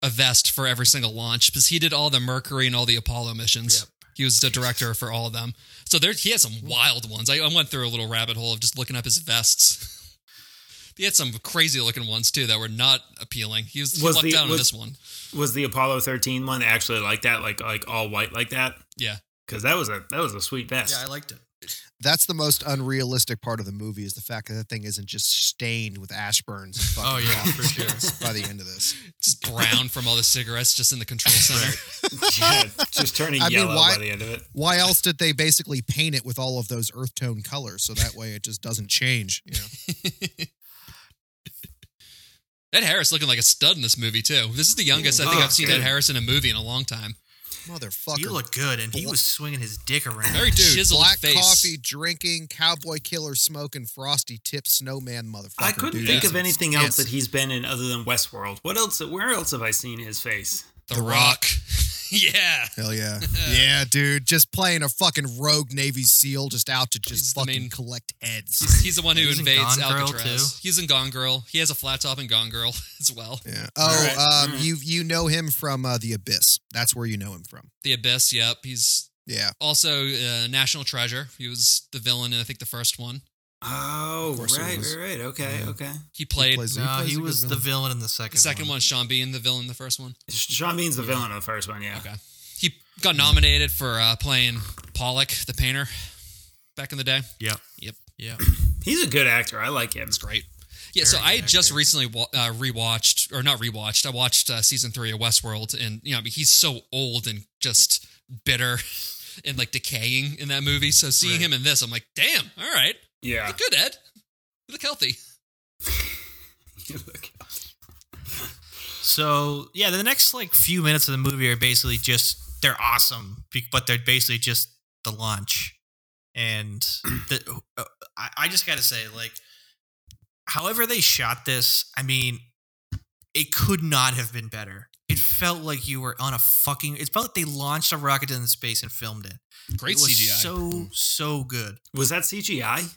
a vest for every single launch because he did all the Mercury and all the Apollo missions. Yep. He was the director for all of them. So there, he had some wild ones. I, I went through a little rabbit hole of just looking up his vests. He had some crazy looking ones too that were not appealing. He was, he Was lucked the- out on was- this one. Was the Apollo 13 one actually like that, like like all white like that? Yeah. Because that was a that was a sweet vest. yeah, I liked it. That's the most unrealistic part of the movie is the fact that that thing isn't just stained with Ashburns. And oh, fucking Oh, yeah, for sure. by the end of this. Just brown from all the cigarettes just in the control center. yeah, just turning I mean, yellow why- by the end of it. Why else did they basically paint it with all of those earth tone colors so that way it just doesn't change? You know? Ed Harris looking like a stud in this movie too. This is the youngest I think Oh, I've seen good. Ed Harris in a movie in a long time. Motherfucker. He looked good, and he was swinging his dick around. Very Dude, chiseled black face. coffee, drinking, cowboy killer, smoking, frosty tip, snowman, motherfucker. I couldn't dude. think That's of anything else skits. that he's been in other than Westworld. What else? Where else have I seen his face? The, Rock. yeah. Hell yeah, yeah, dude. Just playing a fucking rogue Navy SEAL, just out to just the fucking main- collect heads. He's, he's the one who He's in invades Gone Girl, Alcatraz. too. He's in Gone Girl. He has a flat top in Gone Girl as well. Yeah. Oh, right, um, all right. you you know him from uh, the Abyss. That's where you know him from. The Abyss. Yep. He's Yeah. also uh, National Treasure. He was the villain in I think the first one. Oh, Of course it right, right, right. Okay, Yeah. okay. He played plays- No, plays he a good was the villain. villain in the second. the second one. Sean Bean, the villain in the first one. Sean Bean's the villain of the first one. Yeah. Okay. He got nominated for uh, playing Pollock, the painter, back in the day. Yep. Yep. Yep. He's a good actor. I like him. It's great. Yeah, so I good just recently wa- uh, rewatched, or not rewatched. I watched uh, season three of Westworld, and you know, he's so old and just bitter and like decaying in that movie. So seeing Right. him in this, I'm like, damn, all right, Yeah. look good, Ed. You look healthy. You look healthy. So yeah, the next like few minutes of the movie are basically just they're awesome, but they're basically just the launch. And the, uh, I, I just got to say, like, however they shot this, I mean, it could not have been better. It felt like you were on a fucking. It felt like they launched a rocket into space and filmed it. Great it was CGI. So so good. Was that CGI?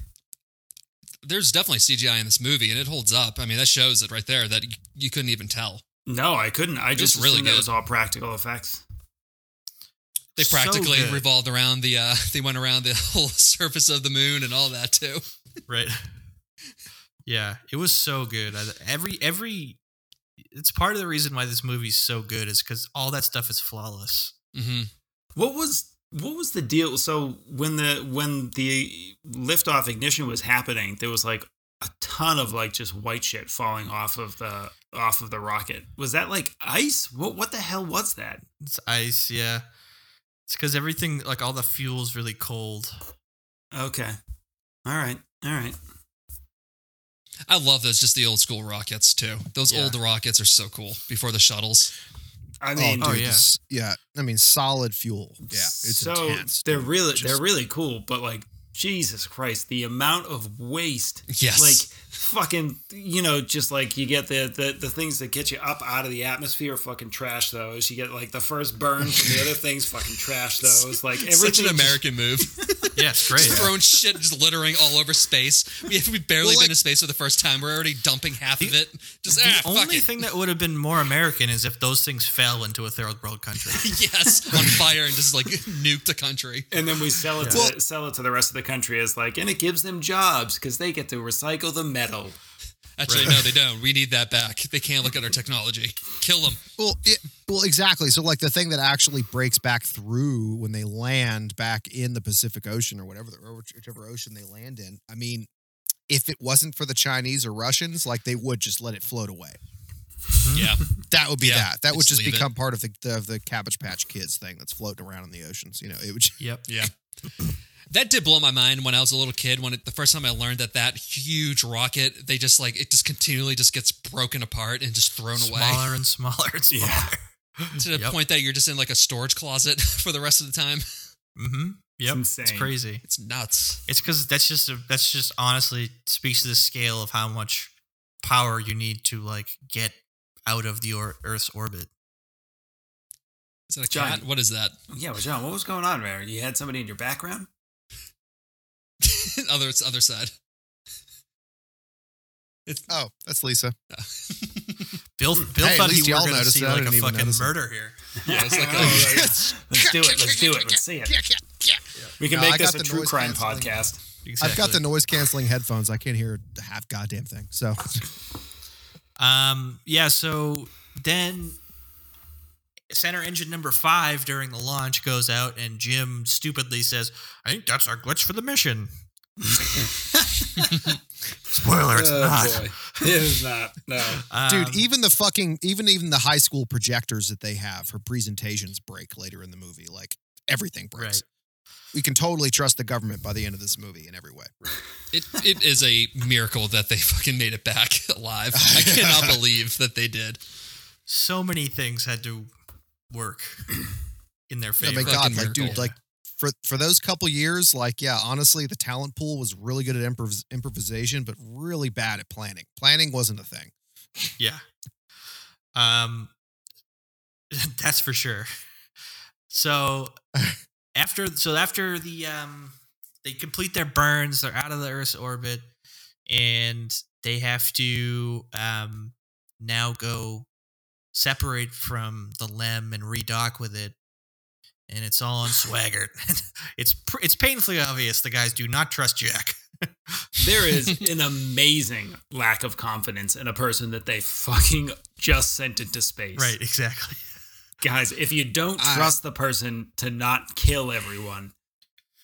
There's definitely CGI in this movie, and it holds up. I mean, that shows it right there that you, you couldn't even tell. No, I couldn't. I was just really assumed that good. was all practical effects. They practically good. revolved around the. uh They went around the whole surface of the moon and all that too. right yeah it was so good every every it's part of the reason why this movie's so good is because all that stuff is flawless hmm What was what was the deal? So when the when the liftoff ignition was happening, there was like a ton of like just white shit falling off of the off of the rocket. Was that like ice? What what the hell was that? it's ice yeah it's because everything like all the fuel's really cold Okay. All right. All right. I love those, just the old school rockets too. Those Yeah. old rockets are so cool before the shuttles. I oh, mean, oh, dude, Oh, yeah. this- yeah. I mean, solid fuel. Yeah, it's so intense. they're dude. really Just- they're really cool, but like Jesus Christ, the amount of waste. Yes. Like fucking, you know, just like you get the, the the things that get you up out of the atmosphere, fucking trash those. You get like the first burn from the other things, fucking trash those. Like everything. Such an just- American move. yeah it's great just throwing shit, just littering all over space. We we've barely Well, like- been in space for the first time. We're already dumping half of it. Just the ah, fuck only it. thing that would have been more american is if those things fell into a third world country yes, on fire and just like nuked a country. and then we sell it to Well- sell it to the rest of the country as like, and it gives them jobs because they get to recycle the metal. Actually, no, they don't. We need that back. They can't look at our technology. Kill them. Well, it, well, exactly. So, like the thing that actually breaks back through when they land back in the Pacific Ocean or whatever, the, or whichever ocean they land in. I mean, if it wasn't for the Chinese or Russians, like they would just let it float away. Mm-hmm. Yeah, That would be Yeah, that. That would just just leave it. become part of the, the the Cabbage Patch Kids thing that's floating around in the oceans. You know, it would. Just, yep yeah. That did blow my mind when I was a little kid. When it, the first time I learned that that huge rocket, they just like it just continually just gets broken apart and just thrown away smaller and smaller and smaller to the Yep. point that you're just in like a storage closet for the rest of the time. mm-hmm yep It's it's crazy It's nuts. It's because that's just a, that's just honestly speaks to the scale of how much power you need to like get out of the or- Earth's orbit. Is that a John. cat? What is that? Yeah, well, John, what was going on there? You had somebody in your background. other it's other side. It's oh, that's Lisa. Bill Bill Hey, at thought he least were y'all going to see like a fucking notice it. murder here. Yeah, it's like Oh, a- right. let's do it. Let's do it. Let's see it. We can No, make this a the true crime canceling. podcast. I've got the noise canceling headphones. I can't hear a half goddamn thing. So, Um. Yeah. So then, center engine number five during the launch goes out, and Jim stupidly says, "I think that's our glitch for the mission." Spoiler: It's Oh, not. It is not. No. dude, Um, even the fucking, even even the high school projectors that they have for presentations break later in the movie. Like everything breaks. Right. We can totally trust the government by the end of this movie in every way. It it is a miracle that they fucking made it back alive. I cannot believe that they did. so many things had to work in their I favor. mean, God, Fucking like, dude, like for for those couple years, like, yeah, honestly, the talent pool was really good at improv- improvisation, but really bad at planning. Planning wasn't a thing. Yeah. Um that's for sure. So after so after the um they complete their burns, they're out of the Earth's orbit and they have to um now go separate from the lem and redock with it. And it's all on Swigert. it's it's painfully obvious the guys do not trust Jack. There is an amazing lack of confidence in a person that they fucking just sent into space. right, exactly. Guys, if you don't I- trust the person to not kill everyone,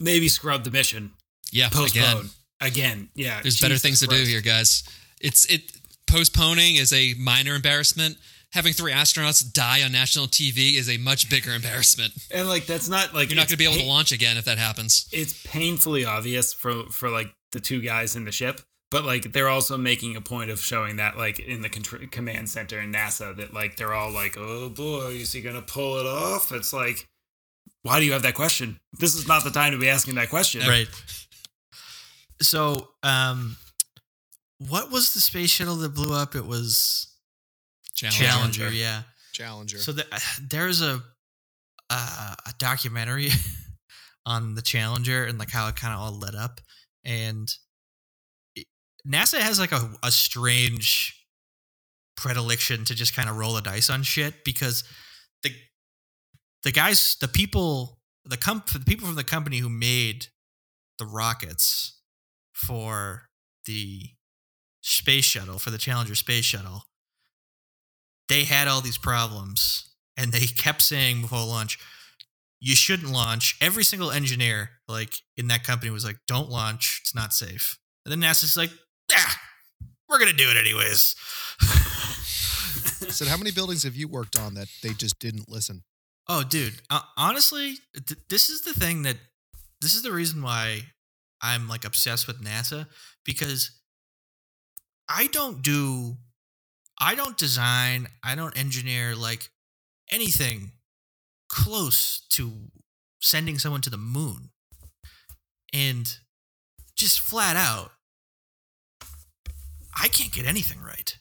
maybe scrub the mission. Yeah, Postpone. again, Again. Yeah. there's better Jesus things to do here, guys. It's it postponing is a minor embarrassment. Having three astronauts die on national TV is a much bigger embarrassment. And like that's not like You're not going to be able to launch again if that happens. It's painfully obvious for for like the two guys in the ship, but like they're also making a point of showing that like in the contr- command center in NASA that like they're all like, oh boy, is he gonna pull it off? It's like, why do you have that question? This is not the time to be asking that question. Right. So, um, what was the space shuttle that blew up? It was Challenger. Challenger. Yeah. Challenger. So the, there's a uh, a documentary on the Challenger and like how it kind of all lit up, and it- NASA has like a, a strange predilection to just kind of roll the dice on shit because the the guys, the people, the comp, the people from the company who made the rockets for the space shuttle for the Challenger space shuttle they had all these problems and they kept saying before launch you shouldn't launch. Every single engineer like in that company was like don't launch. It's not safe. And then nasa's like ah, we're gonna do it anyways. So how many buildings have you worked on that they just didn't listen? oh dude uh, honestly th- this is the thing that this is the reason why i'm like obsessed with nasa because i don't do i don't design i don't engineer like anything close to sending someone to the moon. And just flat out i can't get anything right.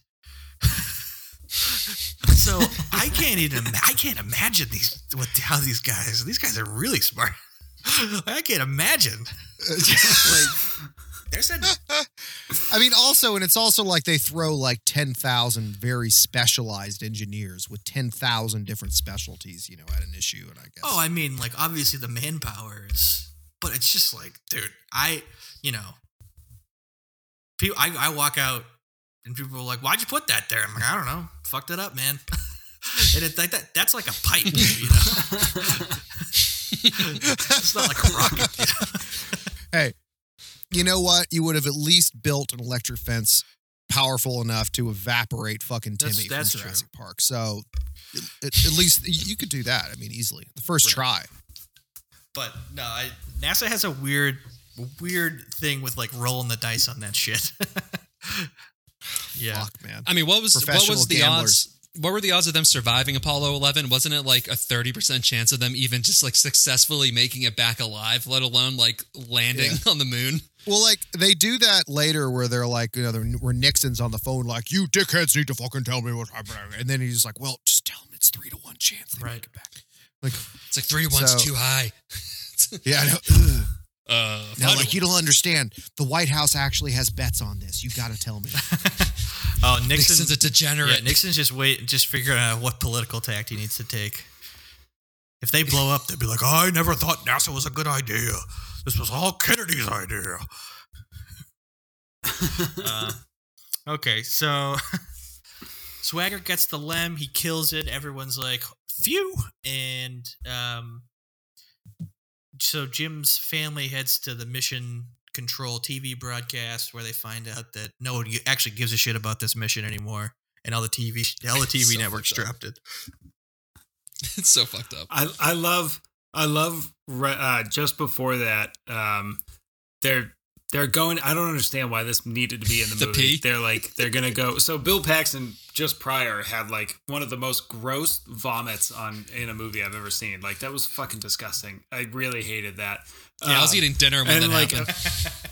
So i can't even i can't imagine these what how these guys these guys are really smart. I can't imagine. Like there's a I mean, also, and it's also like they throw like 10,000 very specialized engineers with 10,000 different specialties, you know, at an issue. And I guess. Oh, I mean, like obviously the manpower is, but it's just like, dude, I, you know, people, I, I walk out and people are like, "Why'd you put that there?" I'm like, I don't know, fucked it up, man. and it's like that. That's like a pipe, you know. it's not like a rocket. You know? hey, you know what? You would have at least built an electric fence powerful enough to evaporate fucking Timmy that's from true. Jurassic Park. So at, at least you could do that. I mean, easily. The first Right. try. But no, I, NASA has a weird, weird thing with like rolling the dice on that shit. yeah. Fuck, man. I mean, what was what was the gamblers. odds? What were the odds of them surviving Apollo 11? Wasn't it like a 30% chance of them even just like successfully making it back alive, let alone like landing on the moon? Well, like they do that later where they're like, you know, they're, where Nixon's on the phone, like, you dickheads need to fucking tell me what's happening. And then he's like, well, just tell them it's three to one chance they Right. make it back. Like, It's like three to one's So- too high. yeah, I know. Ugh. Uh, Now, five to like, you don't understand. The White House actually has bets on this. You've got to tell me. Oh, one. Nixon, Nixon's a degenerate. Yeah, Nixon's just wait, just figuring out what political tact he needs to take. If they blow up, they'd be like, "I never thought NASA was a good idea. This was all Kennedy's idea." uh, okay, so Swagger gets the lem. He kills it. Everyone's like, "Phew!" And um, so Jim's family heads to the mission control TV broadcast where they find out that no one actually gives a shit about this mission anymore, and all the TV all the TV So networks dropped it. it's so fucked up. I I love I love uh, just before that um they're they're going I don't understand why this needed to be in the, The movie. pee? They're like they're going to go so Bill Paxton just prior had like one of the most gross vomits on in a movie I've ever seen. Like that was fucking disgusting. I really hated that. Yeah, I was Um, eating dinner when and that like happened.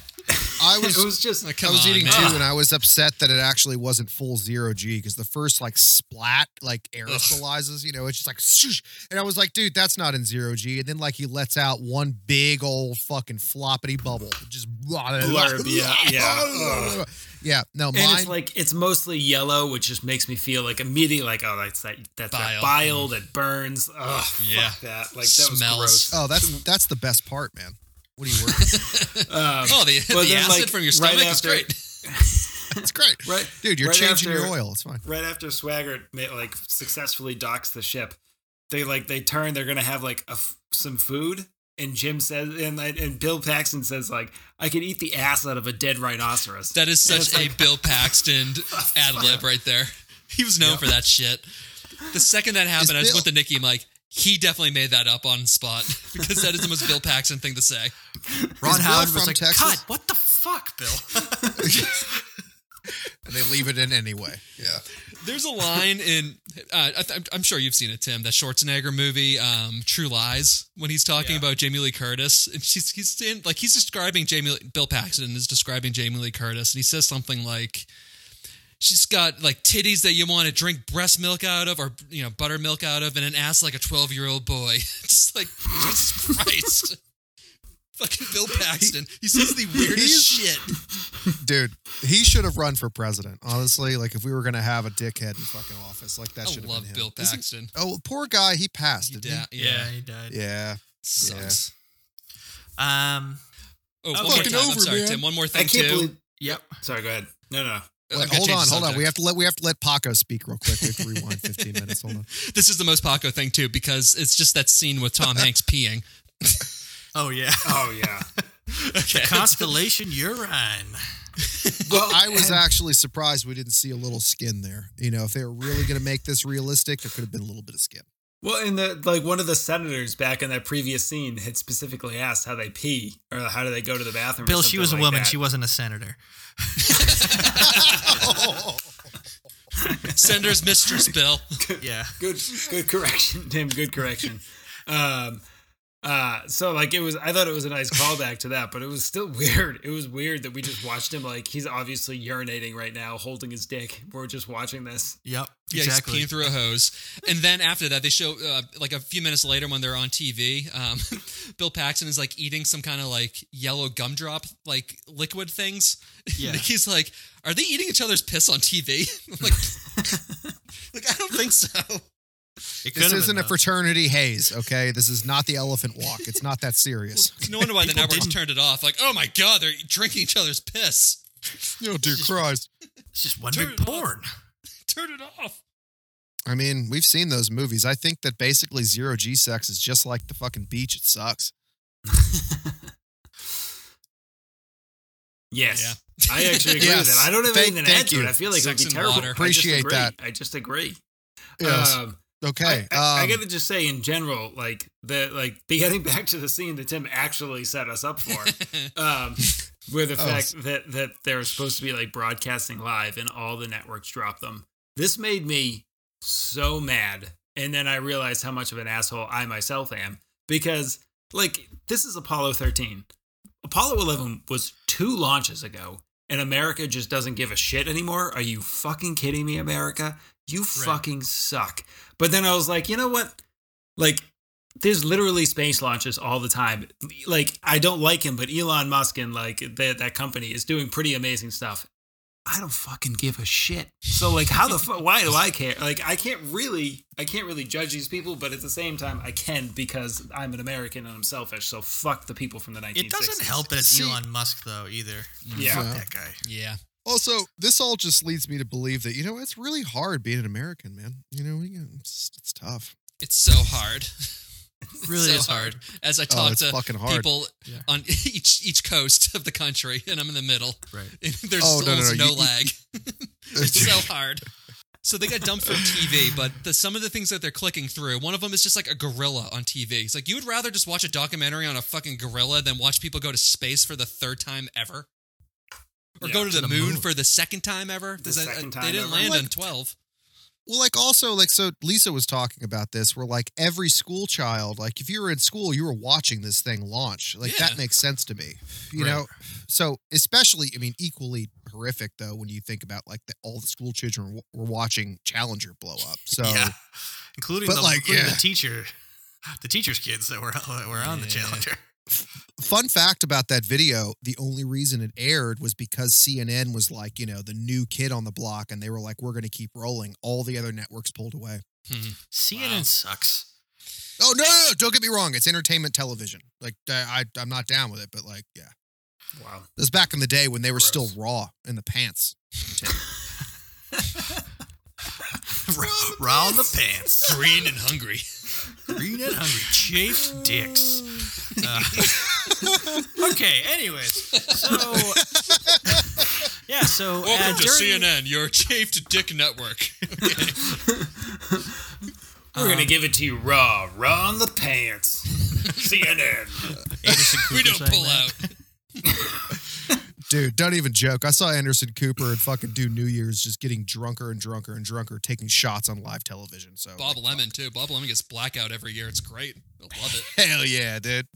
I was. it was just Like, I was on, eating man. too, and I was upset that it actually wasn't full zero G because the first like splat like aerosolizes, you know, it's just like, and I was like, dude, that's not in zero G. And then like he lets out one big old fucking floppity bubble, just Blurb, yeah, yeah. Ugh. yeah. No, and mine. it's like it's mostly yellow, which just makes me feel like immediately like oh that's that that's Bile. that bile that burns. Ugh, Yeah. fuck that. Like that was Smells. gross. oh, that's that's the best part, man. What are you working? Um, oh, the, Well, the then, acid like, from your right stomach is after- great. it's great, right, dude. You're right changing after- your oil. It's fine. right after Swigert ma- like successfully docks the ship, they like they turn. They're gonna have like a some food, and Jim says, and and Bill Paxton says like, I could eat the ass out of a dead rhinoceros. That is such a like- Bill Paxton ad lib right there. He was known for that shit. The second that happened, I just Bill- went to Nikki. I'm like, he definitely made that up on spot because that is the most Bill Paxton thing to say. Ron Is Bill Howard from was like, Texas? "Cut! What the fuck, Bill?" and they leave it in anyway. Yeah. There's a line in, uh, I th- I'm sure you've seen it, Tim, that Schwarzenegger movie, um, True Lies, when he's talking Yeah. about Jamie Lee Curtis, and she's he's saying like he's describing Jamie. Bill Paxton is describing Jamie Lee Curtis, and he says something like. She's got like titties that you want to drink breast milk out of, or you know, buttermilk out of, and an ass like a twelve-year-old boy. Just like Jesus Christ, fucking Bill Paxton. He says the weirdest He's- shit. Dude, he should have run for president. Honestly, like if we were gonna have a dickhead in fucking office, like that I should have love been him. Bill Isn't- Paxton. Oh, poor guy. He passed. He didn't da- he? yeah, he died. Yeah. sucks. Um. Oh, Okay. one more Fucking time. I'm sorry, man. Tim. One more I thing can't too. believe. Yep. Sorry, go ahead. No, no. I hold on, the hold on. We have to let we have to let Paco speak real quick. We have to rewind 15 minutes. Hold on. This is the most Paco thing too because it's just that scene with Tom Hanks peeing. Oh yeah. Oh yeah. Okay. Constellation Urine. Well, I was actually surprised we didn't see a little skin there. You know, if they were really going to make this realistic, there could have been a little bit of skin. Well, and the like one of the senators back in that previous scene had specifically asked how they pee or how do they go to the bathroom. Bill, she something was a woman. that. She wasn't a senator. Sender's mistress Bill. Yeah. good good correction tim good correction um uh so like it was i thought it was a nice callback to that but it was still weird it was weird that we just watched him like he's obviously urinating right now holding his dick we're just watching this Yep. Yeah, exactly. he's peeing through a hose. And then after that, they show uh, like a few minutes later when they're on TV, um, Bill Paxton is like eating some kind of like yellow gumdrop like liquid things. Yeah. Nikki's like, "Are they eating each other's piss on TV?" I'm like, like I don't think so. It This isn't a fraternity haze, okay? This is not the elephant walk. It's not that serious. No wonder why the People networks didn't- turned it off. Like, oh my god, they're drinking each other's piss. Oh, dear Christ. It's just one Turn big it off. porn. Turn it off. I mean, we've seen those movies. I think that basically zero G sex is just like the fucking beach. It sucks. yes i actually agree Yes. with it i don't have Thank- anything to add thank to it you. i feel like Sex it would be and terrible water. I just Appreciate agree. that. i just agree Yes. um okay. I, I, I um, gotta just say in general, like the like the getting back to the scene that Tim actually set us up for, um, where the Oh. fact that that they're supposed to be like broadcasting live and all the networks drop them. This made me so mad, and then I realized how much of an asshole I myself am because like this is Apollo 13. Apollo 11 was two launches ago, and America just doesn't give a shit anymore. Are you fucking kidding me, America? You fucking suck. But then I was like, you know what? Like, there's literally space launches all the time. Like, I don't like him, but Elon Musk and like that that company is doing pretty amazing stuff. I don't fucking give a shit. So like, how the fuck? Why do I care? Like, I can't really, I can't really judge these people, but at the same time, I can because I'm an American and I'm selfish. So fuck the people from the 1960s. It doesn't help that it's See- Elon Musk though either. Yeah. Fuck Yeah. that guy. Yeah. Also, this all just leads me to believe that you know it's really hard being an American, man. You know, it's, it's tough. It's so hard. It's Really so is hard. As I Oh, talk it's to fucking hard. people Yeah. on each each coast of the country, and I'm in the middle. Right. There's Oh, no, no, no, no, you- you- lag. it's so hard. So they got dumped from TV, but the, some of the things that they're clicking through, one of them is just like a gorilla on TV. It's like you would rather just watch a documentary on a fucking gorilla than watch people go to space for the third time ever, or Yeah, go to, to the, the moon, moon. for the second time ever. The Does that- uh, second they didn't ever. land Like- on twelve. Well, like also like so Lisa was talking about this where like every school child, like if you were in school, you were watching this thing launch. Like Yeah. that makes sense to me. You Right. know? So especially, I mean, equally horrific though when you think about like the, all the school children were, were watching Challenger blow up. So yeah. Including But, the like, including yeah. the teacher the teacher's kids that were that were on the Challenger. Fun fact about that video, the only reason it aired was because CNN was like, you know, the new kid on the block and they were like, we're going to keep rolling. All the other networks pulled away. Hmm. CNN Wow. sucks. Oh, no, no, no, don't get me wrong. It's entertainment television. Like, I, I, I'm not down with it, but like, yeah. Wow. This was back in the day when they were still raw in the pants. raw in the pants. Green and hungry. Green and hungry. Chafed dicks. Uh, okay. Anyways, so yeah, so uh, Welcome to during- CNN, your chafed dick network. We're gonna give it to you raw, raw on the pants. CNN. Anderson we don't pull that. out. Dude, don't even joke. I saw Anderson Cooper and fucking do New Year's just getting drunker and drunker and drunker, taking shots on live television. So Bob like, Lemon too. Bob Lemon gets blackout every year. It's great. I love it. Hell yeah, dude.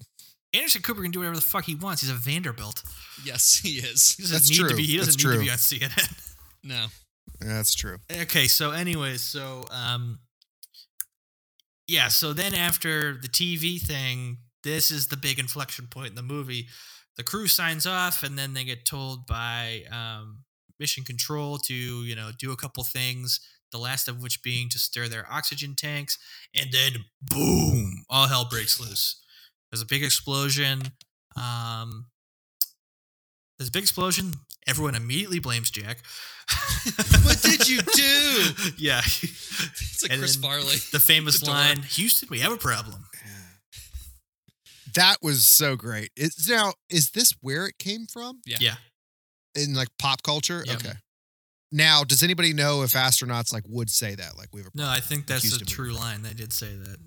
Anderson Cooper can do whatever the fuck he wants. He's a Vanderbilt. Yes, he is. He doesn't That's need to true. be. He doesn't That's need to true. be on CNN. No. That's true. Okay, so anyways, so um yeah, so then after the TV thing, this is the big inflection point in the movie. The crew signs off and then they get told by um mission control to, you know, do a couple things, the last of which being to stir their oxygen tanks, and then boom, all hell breaks loose. There's a big explosion. Um there's a big explosion. Everyone immediately blames Jack. What did you do? yeah. It's like And Chris Farley. The famous line, Houston, we have a problem. That was so great. It's now, is this where it came from? Yeah. Yeah. In like pop culture? Yep. Okay. Now, does anybody know if astronauts like would say that? Like we have a No, I think that's Houston, the true have a line. They did say that.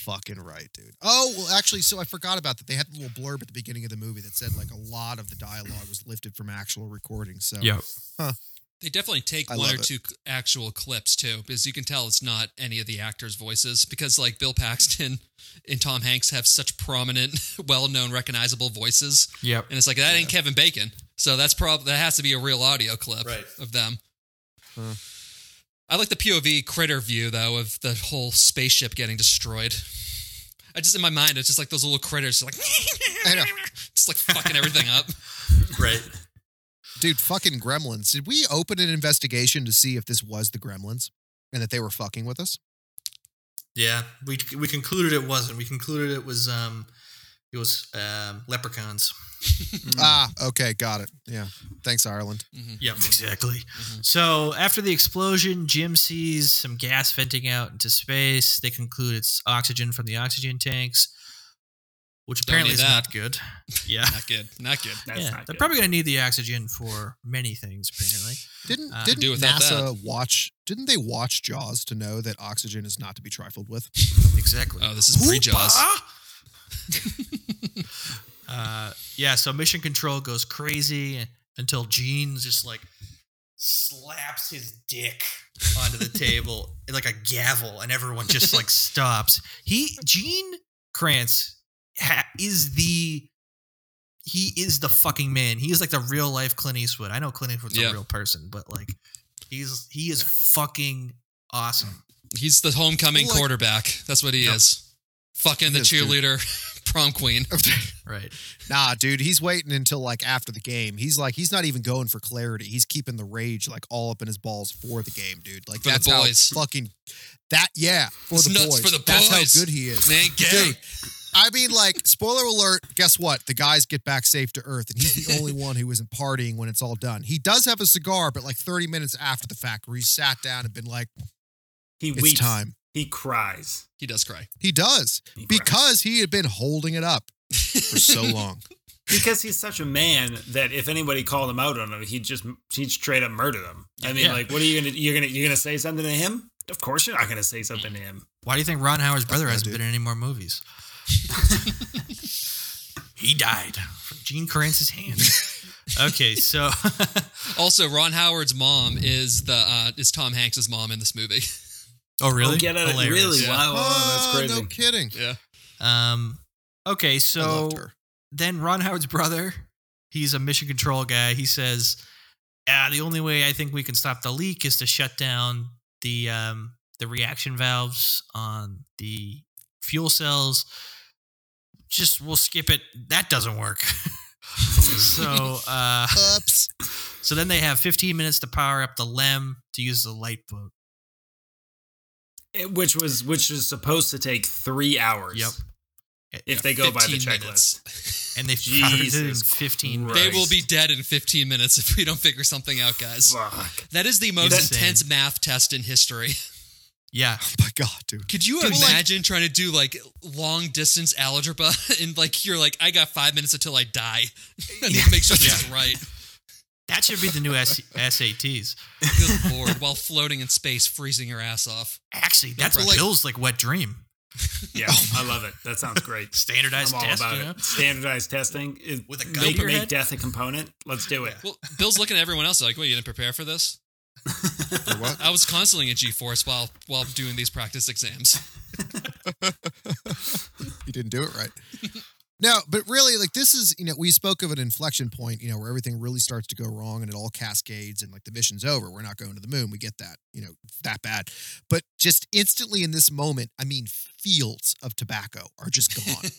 fucking right, dude. Oh, well, actually, so I forgot about that. They had a little blurb at the beginning of the movie that said like a lot of the dialogue was lifted from actual recordings. So They definitely take I one or it. two actual clips too, because you can tell it's not any of the actors' voices. Because like Bill Paxton and Tom Hanks have such prominent, well-known, recognizable voices, Yep. and it's like that ain't Kevin Bacon. So that's probably that has to be a real audio clip Right. of them. Huh. I like the POV critter view though of the whole spaceship getting destroyed. I just in my mind, it's just like those little critters, like I know. just like fucking everything up. Right. Dude, fucking gremlins. Did we open an investigation to see if this was the gremlins and that they were fucking with us? Yeah. We we concluded it wasn't. We concluded it was um it was um leprechauns. Ah, okay, got it. Yeah. Thanks, Ireland. Yep, exactly. Mhm. So after the explosion, Jim sees some gas venting out into space. They conclude it's oxygen from the oxygen tanks, which Don't apparently is that. not good. Yeah. Not good. Not good. That's yeah, not they're good. probably going to need the oxygen for many things. Apparently, Didn't Uh, didn't do without NASA watch? Didn't they watch Jaws to know that oxygen is not to be trifled with? exactly. Oh, this is pre Jaws. uh, yeah, so mission control goes crazy until Gene just like slaps his dick onto the table like a gavel, and everyone just like stops. He Gene Kranz ha- is the he is the fucking man. He is like the real life Clint Eastwood. I know Clint Eastwood's Yeah. a real person, but like he's he is fucking awesome. He's the homecoming Like- quarterback. That's what he Yep. is. Fucking the is, cheerleader, prom queen. Right. nah, dude, he's waiting until like after the game. He's like, he's not even going for clarity. He's keeping the rage like all up in his balls for the game, dude. Like For the that's boys. how fucking that. Yeah, for It's the nuts boys. for the boys. That's how good he is. Man, ain't gay. Dude, I mean, like, spoiler alert, guess what? The guys get back safe to Earth, and he's the only one who isn't partying when it's all done. He does have a cigar, but like 30 minutes after the fact, where he sat down and been like, He it's weeps. time. He cries. He does cry. He does, He cries. because he had been holding it up for so long. because he's such a man that if anybody called him out on it, he'd just he'd straight up murder them. I mean, Yeah. like, what are you gonna you're gonna you're gonna say something to him? Of course, you're not gonna say something to him. Why do you think Ron Howard's brother hasn't been in any more movies? he died from Gene Kranz's hand. okay, so Also, Ron Howard's mom is the uh, is Tom Hanks's mom in this movie. oh really? Oh, get it? Hilarious. Really? Yeah. Wow, wow, Oh, that's crazy. No kidding. yeah. Um, okay, so then Ron Howard's brother, he's a mission control guy. He says, "Ah, the only way I think we can stop the leak is to shut down the um the reaction valves on the fuel cells. Just we'll skip it. That doesn't work." so uh Oops. So then they have 15 minutes to power up the LEM to use the light boat. It- which was which was supposed to take three hours. Yep. If they go by the 15 checklist. minutes. And they powered it in Jesus 15 Christ. They will be dead in 15 minutes if we don't figure something out, guys. Fuck. That is the most Insane. intense math test in history. Yeah. Oh my god, dude. Could you Dude, like- imagine trying to do like long distance algebra and like you're like, I got five minutes until I die. and Yeah. make sure this is right. That should be the new S- SATs. Good lord, while floating in space, freezing your ass off. Actually, that's pressure. Bill's like wet dream. Yeah, I love it. That sounds great. Standardized I'm all test, about you know? it. Standardized testing is With a gun make, make death a component. Let's do it. Well, Bill's looking at everyone else like, wait, you didn't prepare for this? For what? I was constantly in G Force while while doing these practice exams. you didn't do it right. No, but really, like this is, you know, we spoke of an inflection point, you know, where everything really starts to go wrong and it all cascades and like the mission's over. We're not going to the moon. We get that, you know, that bad. But just instantly in this moment, I mean, fields of tobacco are just gone.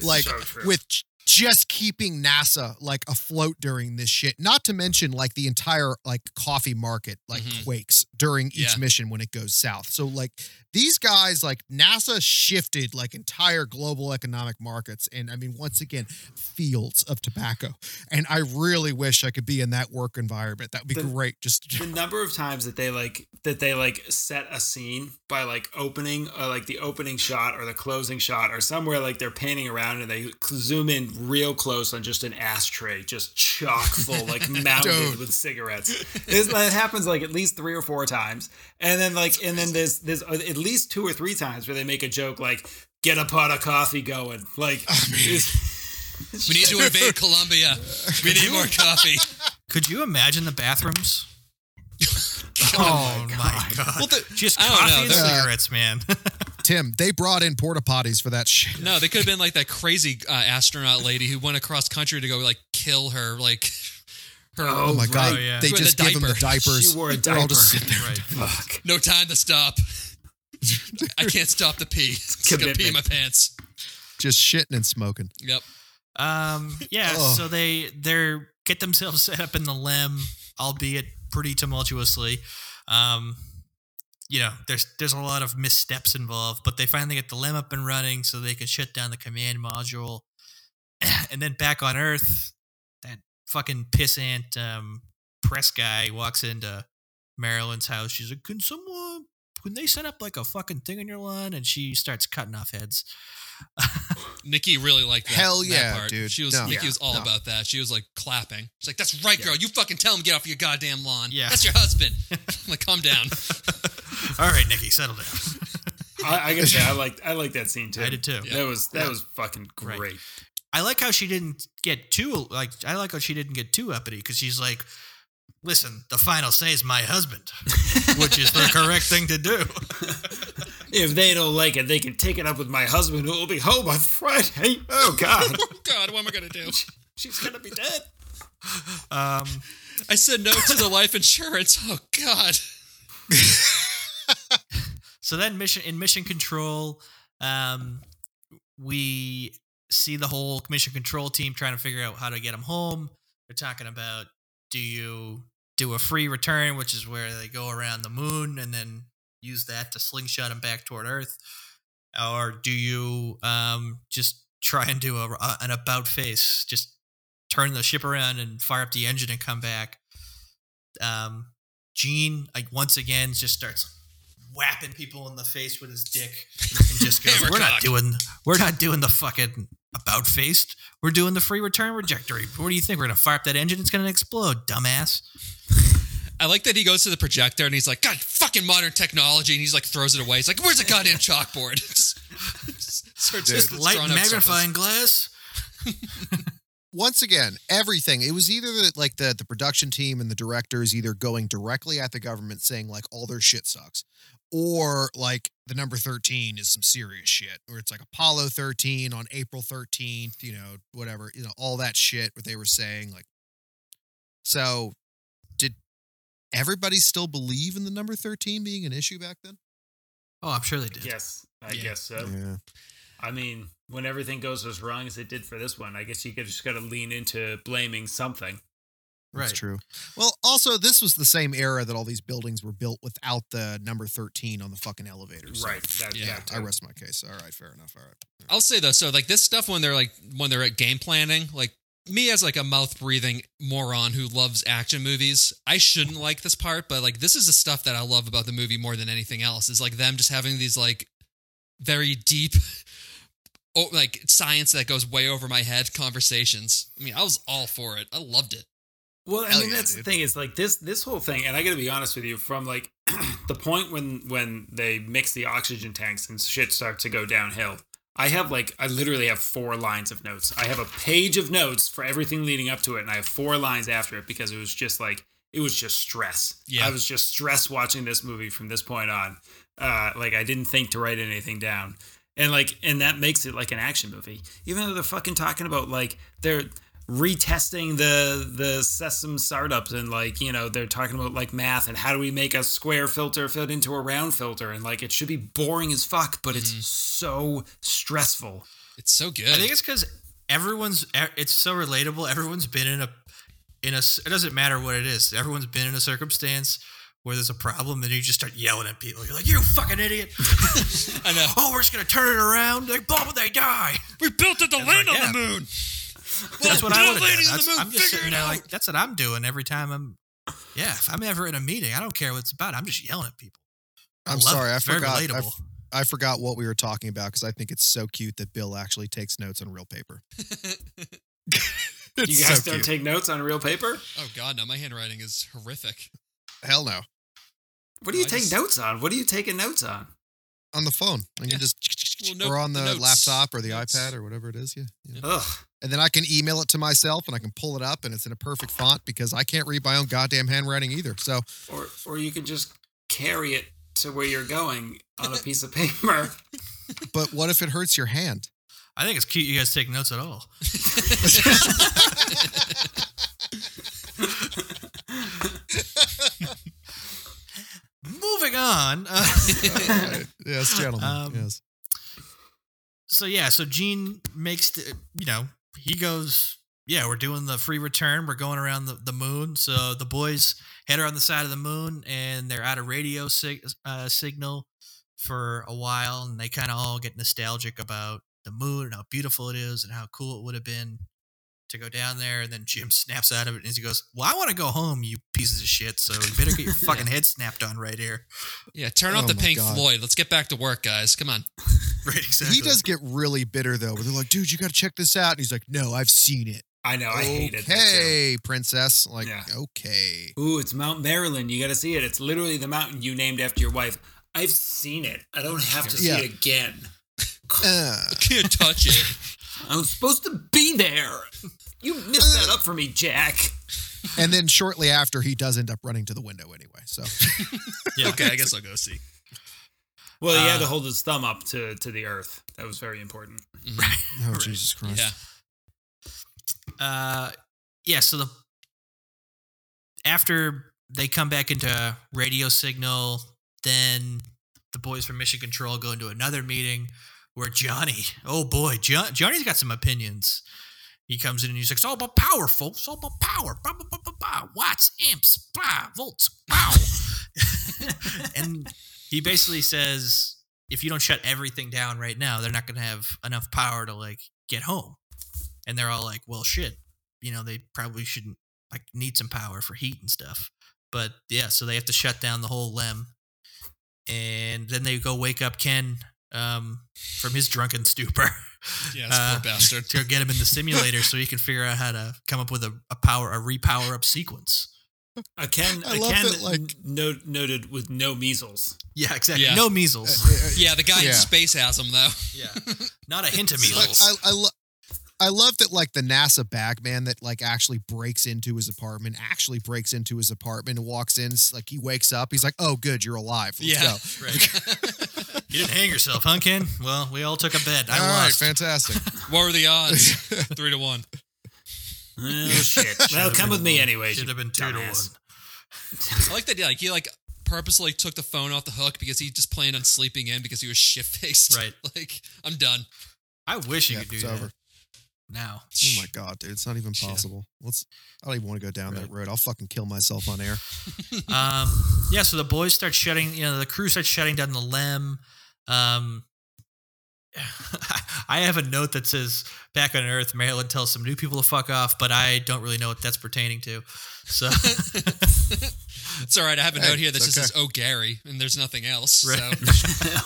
like So with j- just keeping NASA like afloat during this shit. Not to mention like the entire like coffee market like Mhm. quakes during each Yeah. mission when it goes south. So like these guys like NASA shifted like entire global economic markets and I mean once again fields of tobacco. And I really wish I could be in that work environment. That would be The- great. Just the number of times that they like that they like set a scene by like opening uh, like the opening shot or the closing shot or somewhere like they're panning around and they zoom in real close on just an ashtray just chock full like mounted with cigarettes this, that happens like at least three or four times and then like and then there's there's at least two or three times where they make a joke like get a pot of coffee going like it's- We need to invade Colombia. We need more coffee. Could you imagine the bathrooms? Oh Oh, my my god! Well, the- Just I don't coffee know, and they're- cigarettes, man. Tim, they brought in porta potties for that shit. No, they could have been like that crazy uh, astronaut lady who went across country to go like kill her like her. Oh my god. right, yeah. They With a just give them the diapers. She wore a They're all just diaper. sitting there. right. fuck No time to stop. I can't stop the pee. It's gonna pee in my pants. Just shitting and smoking. Yep. Um, yeah, Ugh. so they they're get themselves set up in the lem, albeit pretty tumultuously. Um, you know, there's there's a lot of missteps involved, but they finally get the lem up and running so they can shut down the command module. And then back on Earth, that fucking pissant um, press guy walks into Marilyn's house. She's like, "Can someone?" Can they set up like a fucking thing on your lawn? And she starts cutting off heads. Nikki really liked that. Hell that yeah, part. dude. She was No. Nikki Yeah, was all no. about that. She was like clapping. She's like, "That's right, girl. You fucking tell him to get off your goddamn lawn. Yeah. that's your husband." I'm like, calm down. All right, Nikki, settle down. I, I gotta say, I like I like that scene too. I did too. Yeah. That was that Yeah. was fucking Right. Great. I like how she didn't get too like. I like how she didn't get too uppity because she's like, "Listen, the final say is my husband," which is the correct thing to do. If they don't like it, they can take it up with my husband, who will be home on Friday. Oh God, oh God, what am I gonna do? she's gonna be dead. Um, I said no to the life insurance. Oh God. so then, mission in mission control, um, we see the whole mission control team trying to figure out how to get him home. They're talking about do you do a free return, which is where they go around the moon and then use that to slingshot him back toward Earth, or do you um, just try and do a, a- an about face, just turn the ship around and fire up the engine and come back? Um, Gene, like once again, just starts whapping people in the face with his dick and just goes, "We're not doing, we're not doing the fucking about faced. We're doing the free return trajectory. What do you think? We're gonna fire up that engine? It's gonna explode, dumbass." I like that he goes to the projector and he's like, God, fucking modern technology, and he's like throws it away. He's like, Where's the goddamn chalkboard? just, just starts just Light magnifying glass. once again, everything. It was either the, like the the production team and the directors either going directly at the government saying like all their shit sucks, or like the number thirteen is some serious shit, or it's like Apollo thirteen on April thirteenth, you know, whatever, you know, all that shit. What they were saying, like, so did everybody still believe in the number thirteen being an issue back then? Oh, I'm sure they did. Yes, I Yeah. guess so. Yeah. I mean, when everything goes as wrong as it did for this one, I guess you could just got to lean into blaming something. That's Right. true. Well, also, this was the same era that all these buildings were built without the number 13 on the fucking elevators. so- Right. That, Yeah, that I rest my case. All right, fair enough. All right. I'll say though, so like this stuff when they're like when they're at game planning, like me as like a mouth breathing moron who loves action movies, I shouldn't like this part, but like this is the stuff that I love about the movie more than anything else. Is like them just having these like very deep oh, like science that goes way over my head conversations. I mean, I was all for it. I loved it. Well, I Hell mean yeah, that's dude. the thing is like this this whole thing, and I got to be honest with you, from like the point when when they mix the oxygen tanks and shit starts to go downhill. I have like I literally have four lines of notes. I have a page of notes for everything leading up to it, and I have four lines after it because it was just like it was just stress. Yeah. I was just stress watching this movie from this point on. Uh, like I didn't think to write anything down, and like and that makes it like an action movie. Even though they're fucking talking about like they're retesting the the sesame startups and like you know they're talking about like math and how do we make a square filter fit into a round filter and like it should be boring as fuck but it's mm-hmm. so stressful It's so good. I think it's because everyone's. It's so relatable. Everyone's been in a in a. It doesn't matter what it is. Everyone's been in a circumstance where there's a problem, and you just start yelling at people. You're like, "You fucking idiot!" I know. oh, we're just gonna turn it around. They bomb, they die. We built it to land like, on the moon. That's what I would have done. That's, the moon. I'm just sitting there like that's what I'm doing every time I'm. Yeah, if I'm ever in a meeting, I don't care what it's about. I'm just yelling at people. I I'm sorry, it. I It's very forgot. I, relatable. f- I forgot what we were talking about because I think it's so cute that Bill actually takes notes on real paper. You guys so don't cute. take notes on real paper oh god, no, my handwriting is horrific. Hell no. what do you I take just- notes on what are you taking notes on On the phone, I can Yeah. just Well, no- or on the the, laptop or the Notes. iPad or whatever it is. Yeah, yeah. ugh And then I can email it to myself and I can pull it up and it's in a perfect font because I can't read my own goddamn handwriting either. So or or you can just carry it to where you're going on a piece of paper But what if it hurts your hand? I think it's cute you guys take notes at all. Moving on. Uh, yes, gentlemen. Um, yes. So yeah, so Gene makes the, you know he goes. Yeah, we're doing the free return. We're going around the, the moon. So the boys head around the side of the moon, and they're out of radio sig- uh, signal for a while, and they kind of all get nostalgic about the moon and how beautiful it is and how cool it would have been to go down there. And then Jim snaps out of it and he goes, "Well, I want to go home, you pieces of shit. So you better get your fucking head snapped on right here." Yeah, turn off Oh the Pink God. Floyd. Let's get back to work, guys. Come on. Right, exactly. He does get really bitter though. Where they're like, "Dude, you got to check this out," and he's like, "No, I've seen it." i know i hate it. Hey, princess. Like, Yeah. okay. Ooh, it's Mount Marilyn. You got to see it. It's literally the mountain you named after your wife. I've seen it. I don't have to see Yeah. it again. Uh, Can't touch it. I was supposed to be there. You missed that up for me, Jack. and then shortly after, he does end up running to the window anyway. So Yeah. Okay, I guess I'll go see. Well, he had Uh, to hold his thumb up to, to the earth. That was very important. Right. Oh Jesus Christ! Yeah. uh yeah so the after they come back into radio signal then the boys from mission control go into another meeting where johnny oh boy John, johnny's got some opinions he comes in and he's like, "It's all about power, folks. It's all about power. Bah, bah, bah, bah, bah. Watts, amps, bah, volts, pow." and he basically says, if you don't shut everything down right now, they're not going to have enough power to like get home. And they're all like, "Well, shit. You know, they probably shouldn't like need some power for heat and stuff." But yeah, so they have to shut down the whole lem, and then they go wake up Ken um, from his drunken stupor. Yeah, Uh, poor bastard. to get him in the simulator so he can figure out how to come up with a, a power a repower up sequence. A Ken, I a love Ken that, like- no, noted with no measles. Yeah, exactly. Yeah. No measles. Yeah, the guy Yeah. in space has him though. yeah, not a hint of Like, Like, measles. I, I, lo- I love that like the NASA bagman that like actually breaks into his apartment, actually breaks into his apartment and walks in. Like he wakes up, he's like, "Oh, good, you're alive. Let's Yeah. go." Right. you didn't hang yourself, huh, Ken? Well, we all took a bet. I All right, lost. fantastic. what were the odds? Three to one. Oh shit! well, come with me anyway. Should have been two to dumbass. one. I like that. Like he like purposely took the phone off the hook because he just planned on sleeping in because he was shit faced. Right. Like I'm done. I wish you Yeah, could do it's that over. Now. Oh my god, dude, it's not even Shit. possible. Let's. I don't even want to go down that road. I'll fucking kill myself on air. Um, yeah, so the boys start shutting, you know, the crew starts shutting down the lem. Um, I have a note that says back on Earth, Marilyn tells some new people to fuck off, but I don't really know what that's pertaining to. So It's all right. I have a Hey, note here that just okay. says "Oh Gary," and there's nothing else. Right. So,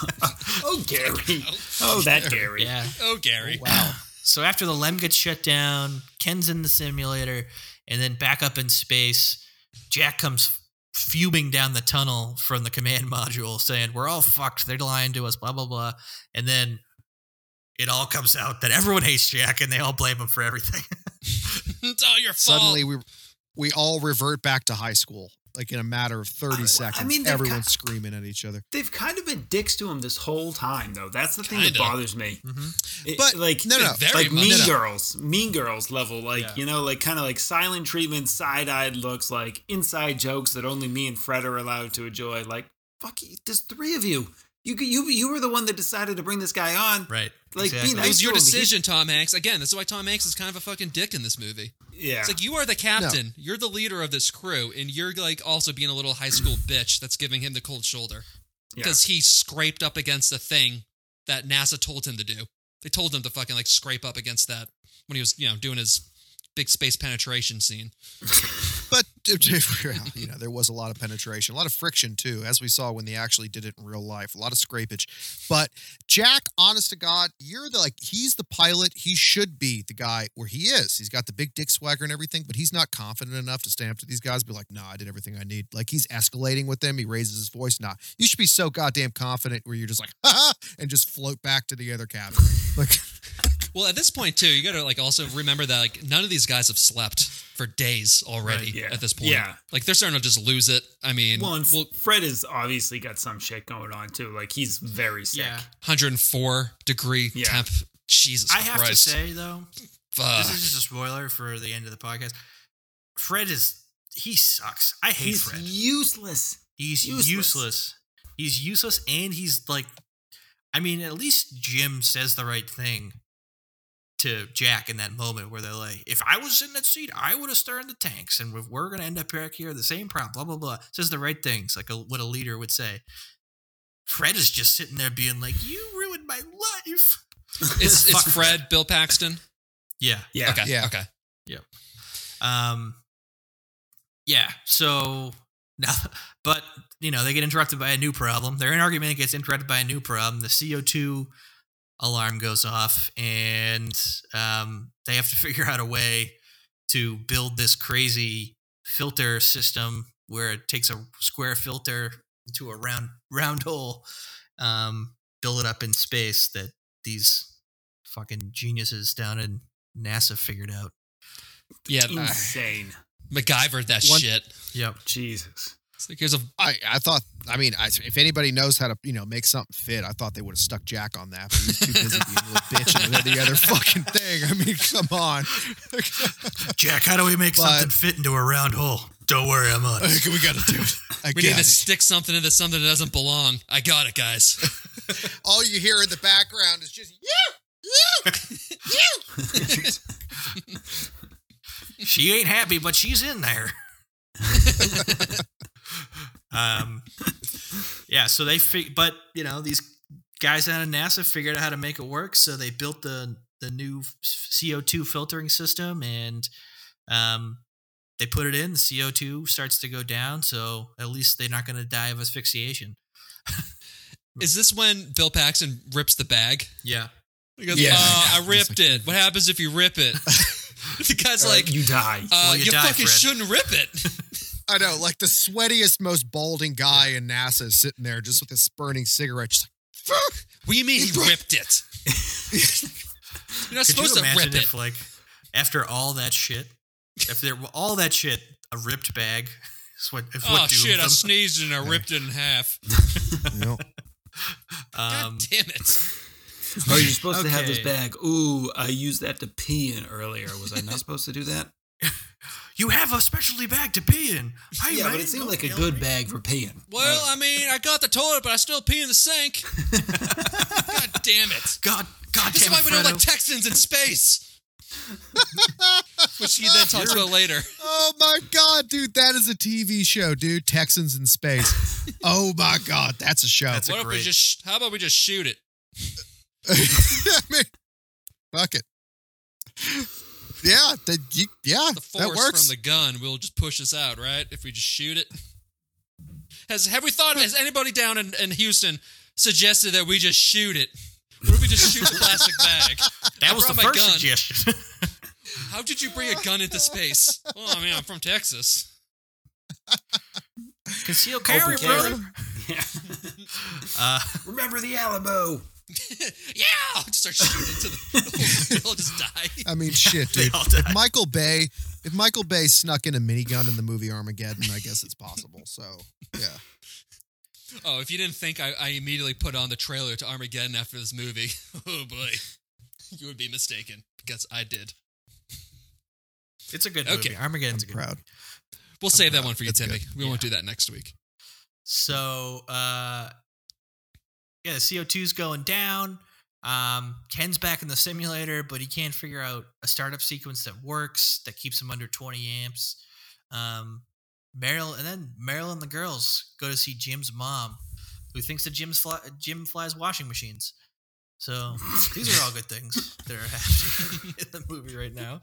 oh, Gary. Oh, that Gary. yeah. oh Gary. Wow. So after the Lem gets shut down, Ken's in the simulator, and then back up in space, Jack comes fuming down the tunnel from the command module saying, We're all fucked. They're lying to us, blah, blah, blah. And then it all comes out that everyone hates Jack and they all blame him for everything. it's all your fault. Suddenly we we all revert back to high school. Like in a matter of 30 I- I seconds. mean, they've screaming at each other. They've kind of been dicks to him this whole time, though. That's the thing that Kinda. bothers me. Mhm. It- But like, no, no, Very like. Mean No, no. Girls, Mean Girls level, like Yeah. you know, like kind of like silent treatment, side-eyed looks, like inside jokes that only me and Fred are allowed to enjoy. Like, fuck, you, there's three of you. You you you were the one that decided to bring this guy on. Right. Like, be It nice was your to him. He- decision, Tom Hanks. Again, this is why Tom Hanks is kind of a fucking dick in this movie. Yeah, It's like you are the captain, you're the leader of this crew, and you're like also being a little high school bitch that's giving him the cold shoulder Yeah. because he scraped up against the thing that NASA told him to do. They told him to fucking like scrape up against that when he was, you know, doing his big space penetration scene. But you know, there was a lot of penetration, a lot of friction too, as we saw when they actually did it in real life. A lot of scrapage. But Jack, honest to God, you're the like he's the pilot. He should be the guy where he is. He's got the big dick swagger and everything, but he's not confident enough to stand up to these guys. Be like, nah, I did everything I need. Like he's escalating with them. He raises his voice. Nah, you should be so goddamn confident where you're just like, ha, and just float back to the other cabin. Like, Well, at this point too, you got to like also remember that like none of these guys have slept for days already Right, yeah. at this point. Yeah. Like they're starting to just lose it. I mean, well, and well, Fred has obviously got some shit going on too. Like he's very sick. Yeah. 104 degree Yeah. temp. Jesus I have Christ. to say, though, Fuck. this is just a spoiler for the end of the podcast. Fred is, he sucks. I hate He's Fred. useless. He's Useless. useless. He's useless, and he's like, I mean, at least Jim says the right thing to Jack in that moment where they're like, "If I was in that seat, I would have stirred the tanks, and we're gonna end up back here, the same problem." Blah blah blah. Says the right things, like a, what a leader would say. Fred is just sitting there being like, "You ruined my life." It's it's Fred, Bill Paxton. Yeah. Yeah. Okay. Yeah. Okay. Yep. Um, yeah. So now, but you know, they get interrupted by a new problem. Their argument it gets interrupted by a new problem. The CO two alarm goes off, and um, they have to figure out a way to build this crazy filter system where it takes a square filter into a round round hole, um, build it up in space that these fucking geniuses down in NASA figured out. Yeah. Uh, Insane. MacGyver that One- shit. Yep. Jesus. It's like here's a I, I thought, I mean, I, if anybody knows how to, you know, make something fit, I thought they would have stuck Jack on that. But he was too busy being a little bitch and any other fucking thing. I mean, come on. Jack, how do we make But- something fit into a round hole? Don't worry, I'm on. it. we got to do it. I we get need to it. stick something into something that doesn't belong. I got it, guys. All you hear in the background is just, you, you, you. She ain't happy, but she's in there. Um, yeah. So they, fig- but you know, these guys out of NASA figured out how to make it work. So they built the the new CO two filtering system, and um, they put it in. The CO two starts to go down, so at least they're not going to die of asphyxiation. Is this when Bill Paxton rips the bag? Yeah. He goes, Yeah. "Oh, I ripped like- it. What happens if you rip it?" the guy's like, you die. uh, Well, you "You, die, fucking Fred." shouldn't rip it." I know, like the sweatiest, most balding guy in NASA is sitting there just with his burning cigarette, just like, fuck. what do you mean he ripped it? You're not Could supposed you to imagine rip it. if, like, after all that shit, if there all that shit, a ripped bag is what? Is Oh what doomed shit! I sneezed and I ripped it in half. You know, God Um, damn it! Oh, you're supposed to have this bag. Ooh, I used that to pee in earlier. Was I not supposed to do that? You have a specialty bag to pee in. Hey, yeah, man, but it seemed like a good me. bag for peeing. Well, I mean, I got the toilet, but I still pee in the sink. God damn it! God, God This is why we don't like Texans in space. Which he then talks about later. oh my god, dude, that is a TV show, dude. Texans in space. oh my god, that's a show. That's a What if we just? How about we just shoot it? I mean, Fuck it. Yeah, that, you, yeah, The that force works. from the gun will just push us out, right? If we just shoot it. Has have we thought? Has anybody down in, in Houston suggested that we just shoot it? What if we just shoot the plastic bag? That I was the my first gun. suggestion. How did you bring a gun into space? Well, I mean, I'm from Texas. Concealed carry, Open brother. Yeah. Uh, Remember the Alamo. yeah, I'll just start shooting into the. They'll just die. I mean, shit, dude. If Michael Bay, if Michael Bay snuck in a minigun in the movie Armageddon, I guess it's possible. So, yeah. Oh, if you didn't think I, I immediately put on the trailer to Armageddon after this movie, oh boy, you would be mistaken because I did. it's a good Okay. movie. Armageddon's a good Proud. We'll save that one for you, That's Timmy. good. We won't do that next week. So, uh, yeah, the CO2's going down. Um, Ken's back in the simulator, but he can't figure out a startup sequence that works that keeps him under 20 amps. Um, Meryl and then Meryl and the girls go to see Jim's mom, who thinks that Jim's fly, Jim flies washing machines. So these are all good things that are happening in the movie right now.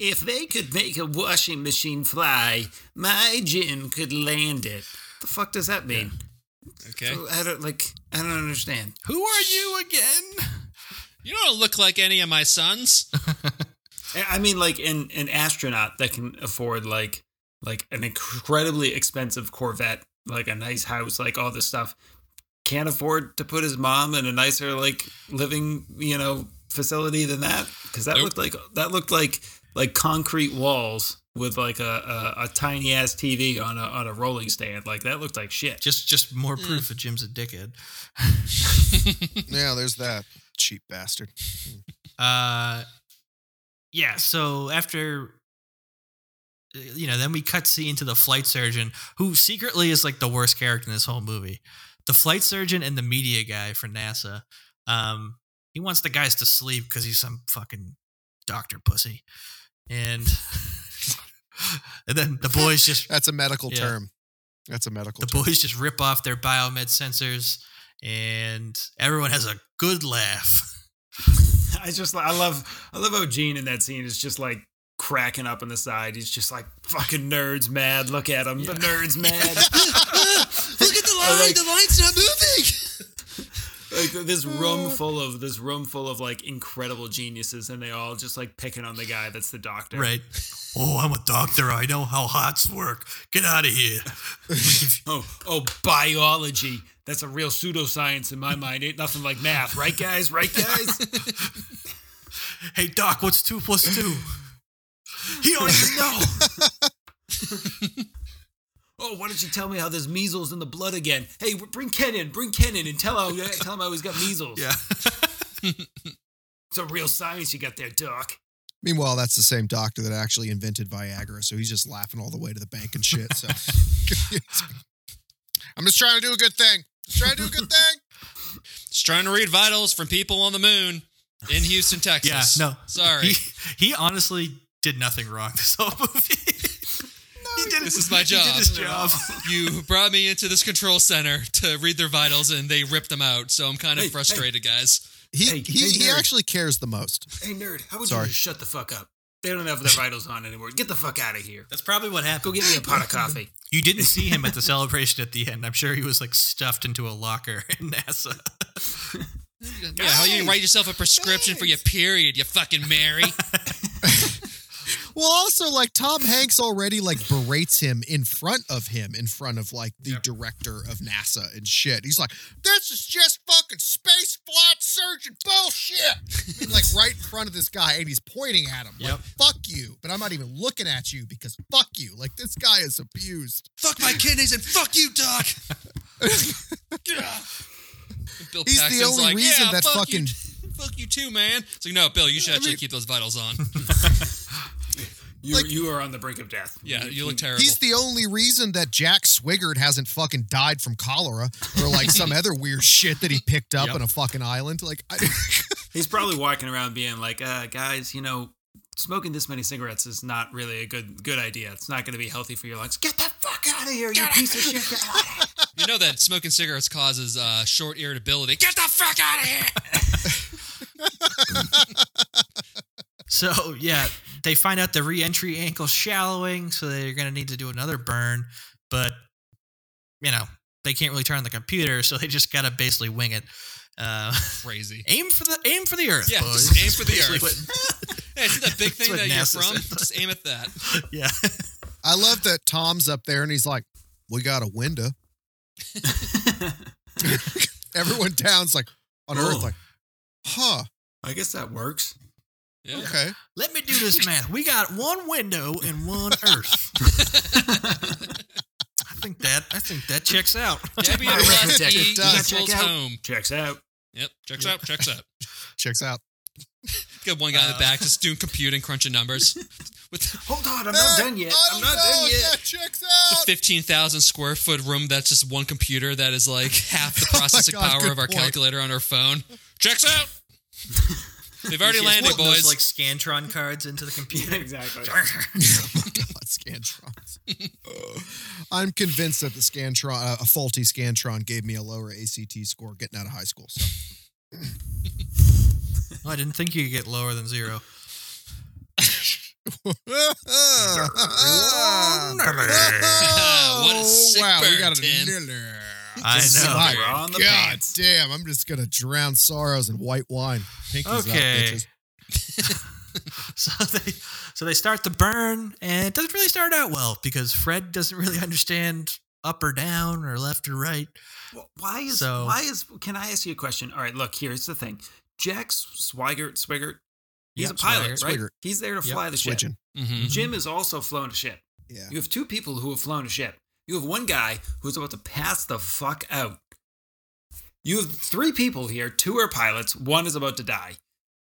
If they could make a washing machine fly, my Jim could land it. What the fuck does that mean? Okay. So I don't like. I don't understand. Who are you again? You don't look like any of my sons. I mean, like an an astronaut that can afford like like an incredibly expensive Corvette, like a nice house, like all this stuff, can't afford to put his mom in a nicer like living you know facility than that because that Nope. looked like that looked like like concrete walls with like a, a, a tiny ass TV on a on a rolling stand. Like that looked like shit. Just, just more proof that Jim's a dickhead. Yeah, there's that cheap bastard. Uh, yeah. So after, uh, you know, then we cut scene to the flight surgeon, who secretly is like the worst character in this whole movie. The flight surgeon and the media guy for NASA. Um, he wants the guys to sleep because he's some fucking doctor pussy, and and then the boys just That's a medical Yeah. term. That's a medical the term. boys just rip off their biomed sensors, and everyone has a good laugh. I just I love I love how Gene in that scene is just like cracking up on the side. He's just like fucking nerds mad. Look at him, the nerds mad. Look at the line, line. the the line's not moving. Like this room mm. full of this room full of like incredible geniuses, and they all just like picking on the guy that's the doctor. Right. Oh, I'm a doctor. I know how hearts work. Get out of here. Oh oh biology. That's a real pseudoscience in my mind. Ain't nothing like math, right, guys? Right, guys? hey, Doc, what's two plus two? He don't even know. Oh, why don't you tell me how there's measles in the blood again? Hey, bring Ken in. Bring Ken in and tell him tell him I always got measles. yeah. Some real science you got there, Doc. Meanwhile, that's the same doctor that actually invented Viagra, so he's just laughing all the way to the bank and shit. So I'm just trying to do a good thing. Just trying to do a good thing. Just trying to read vitals from people on the moon in Houston, Texas. Yeah, no. Sorry. He, he honestly did nothing wrong this whole movie. He did This is my He job. did his job. you brought me into this control center to read their vitals and they ripped them out. So I'm kind of Hey, frustrated, guys. He Hey, he, hey, he actually cares the most. Hey, nerd, how would Sorry. you just shut the fuck up? They don't have their vitals on anymore. Get the fuck out of here. That's probably what happened. Go get me a pot of coffee. You didn't see him at the celebration at the end. I'm sure he was like stuffed into a locker in NASA. Yeah, how you write yourself a prescription for your period, you fucking Mary. Well, also like Tom Hanks already like berates him in front of him, in front of like the director of NASA and shit. He's like, "This is just fucking space flight surgeon bullshit." I mean, like right in front of this guy, and he's pointing at him. Yep. Like, "Fuck you," but I'm not even looking at you because fuck you. Like this guy is abused. fuck my kidneys and fuck you, Doc. Bill He's the only like, reason yeah, that fuck fucking- You, fuck you too, man. It's like, no, Bill, you should actually mean- keep those vitals on. You, Like- you are on the brink of death. yeah, you look terrible. He's the only reason that Jack Swigert hasn't fucking died from cholera or like some other weird shit that he picked up Yep. on a fucking island. Like, I, He's probably walking around being like, uh, guys, you know, smoking this many cigarettes is not really a good good idea. It's not going to be healthy for your lungs. Get the fuck out of here, you piece of shit. Get out of here. You know that smoking cigarettes causes uh, short irritability. Get the fuck out of here! So yeah, they find out the re-entry angle's shallowing, so they're gonna need to do another burn. But you know, they can't really turn on the computer, so they just gotta basically wing it. Uh, Crazy. aim for the aim for the earth. Yeah, boys. just aim for the Basically earth. Hey, see that big thing what that you're from? said. Just aim at that. yeah. I love that Tom's up there and he's like, "We got a window." Everyone down's like on Earth, like, "Huh? I guess that works. Yeah. Okay." Let me do this math. We got one window and one Earth. I think that I think that checks out. Debbie My and check. Does. equals out. home. Checks out. Yep, checks out, checks out. Checks out. Got one guy in the Uh, back just doing computing, crunching numbers. With Hold on, I'm not done yet. I'm not done yet. checks out. the 15,000 square foot room that's just one computer that is like half the Oh processing God, power of our point. calculator on our phone. Checks out. They've already landed, putting those, boys. like Scantron cards into the computer. exactly. oh my God, Scantrons. I'm convinced that the Scantron, uh, a faulty Scantron, gave me a lower ACT score getting out of high school. So Oh, I didn't think you could get lower than zero. What a sick wow, we got a Tim. Niller. I know. My We're on the God pants. damn, I'm just gonna drown sorrows in white wine. Pinkies Okay. up. So they so they start the burn, and it doesn't really start out well because Fred doesn't really understand up or down or left or right. Well, Why is So- why is can I ask you a question? All right, look, here's the thing. Jack Swigert, Swigert, he's Yep, a pilot, Swigert. right? Swigert. He's there to Yep, fly the ship. Switching. Mhm. Jim has also flown a ship. Yeah. You have two people who have flown a ship. You have one guy who's about to pass the fuck out. You have three people here. Two are pilots. One is about to die.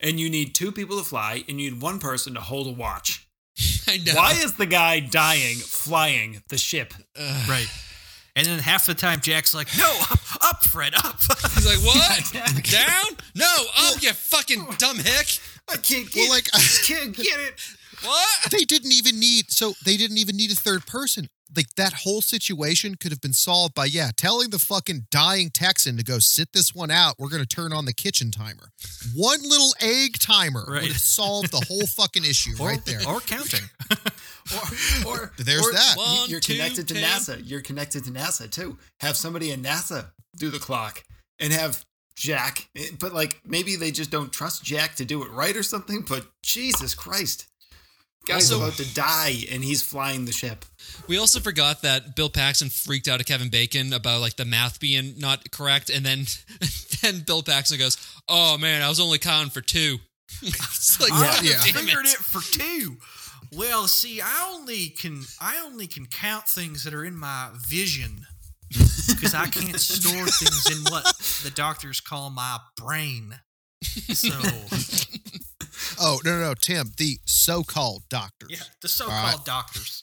And you need two people to fly, and you need one person to hold a watch. I know. Why is the guy dying flying the ship? Ugh. Right. And then half the time Jack's like, "No, up, up Fred, up." He's like, what? Down? No, up, you fucking dumb hick. I can't get. Well, like I can't get it. What? they didn't even need so they didn't even need a third person. Like that whole situation could have been solved by yeah, telling the fucking dying Texan to go sit this one out. We're gonna turn on the kitchen timer. One little egg timer Right. would have solved the whole fucking issue or, right there. or counting. Or, or There's or that. One, You're two, connected to ten. NASA. You're connected to NASA too. Have somebody in NASA do the clock and have Jack. eh, But like maybe they just don't trust Jack to do it right or something. But Jesus Christ, guy's Also- about to die and he's flying the ship. We also forgot that Bill Paxton freaked out at Kevin Bacon about like the math being not correct, and then then Bill Paxton goes, "Oh man, I was only counting for two. it's like, Yeah. God Yeah. figured it. it for two. Well, see, I only can I only can count things that are in my vision because I can't store things in what the doctors call my brain. So Oh no, no, no, Tim, the so-called doctors. yeah, the so-called All right. doctors.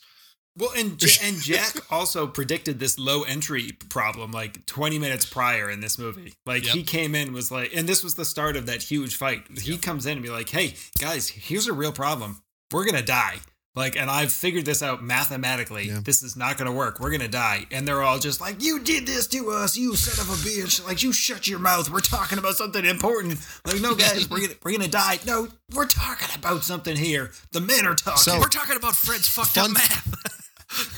Well, and and Jack also predicted this low entry problem like 20 minutes prior in this movie. Like Yep. he came in was like, and this was the start of that huge fight. He comes in and be like, "Hey guys, here's a real problem. We're gonna die." Like, and I've figured this out mathematically. Yeah. This is not gonna work. We're gonna die. And they're all just like, "You did this to us, you son of a bitch!" Like, you shut your mouth. We're talking about something important. Like, no, guys, we're gonna we're gonna die. No, we're talking about something here. The men are talking. So- We're talking about Fred's fucked Fun- up math.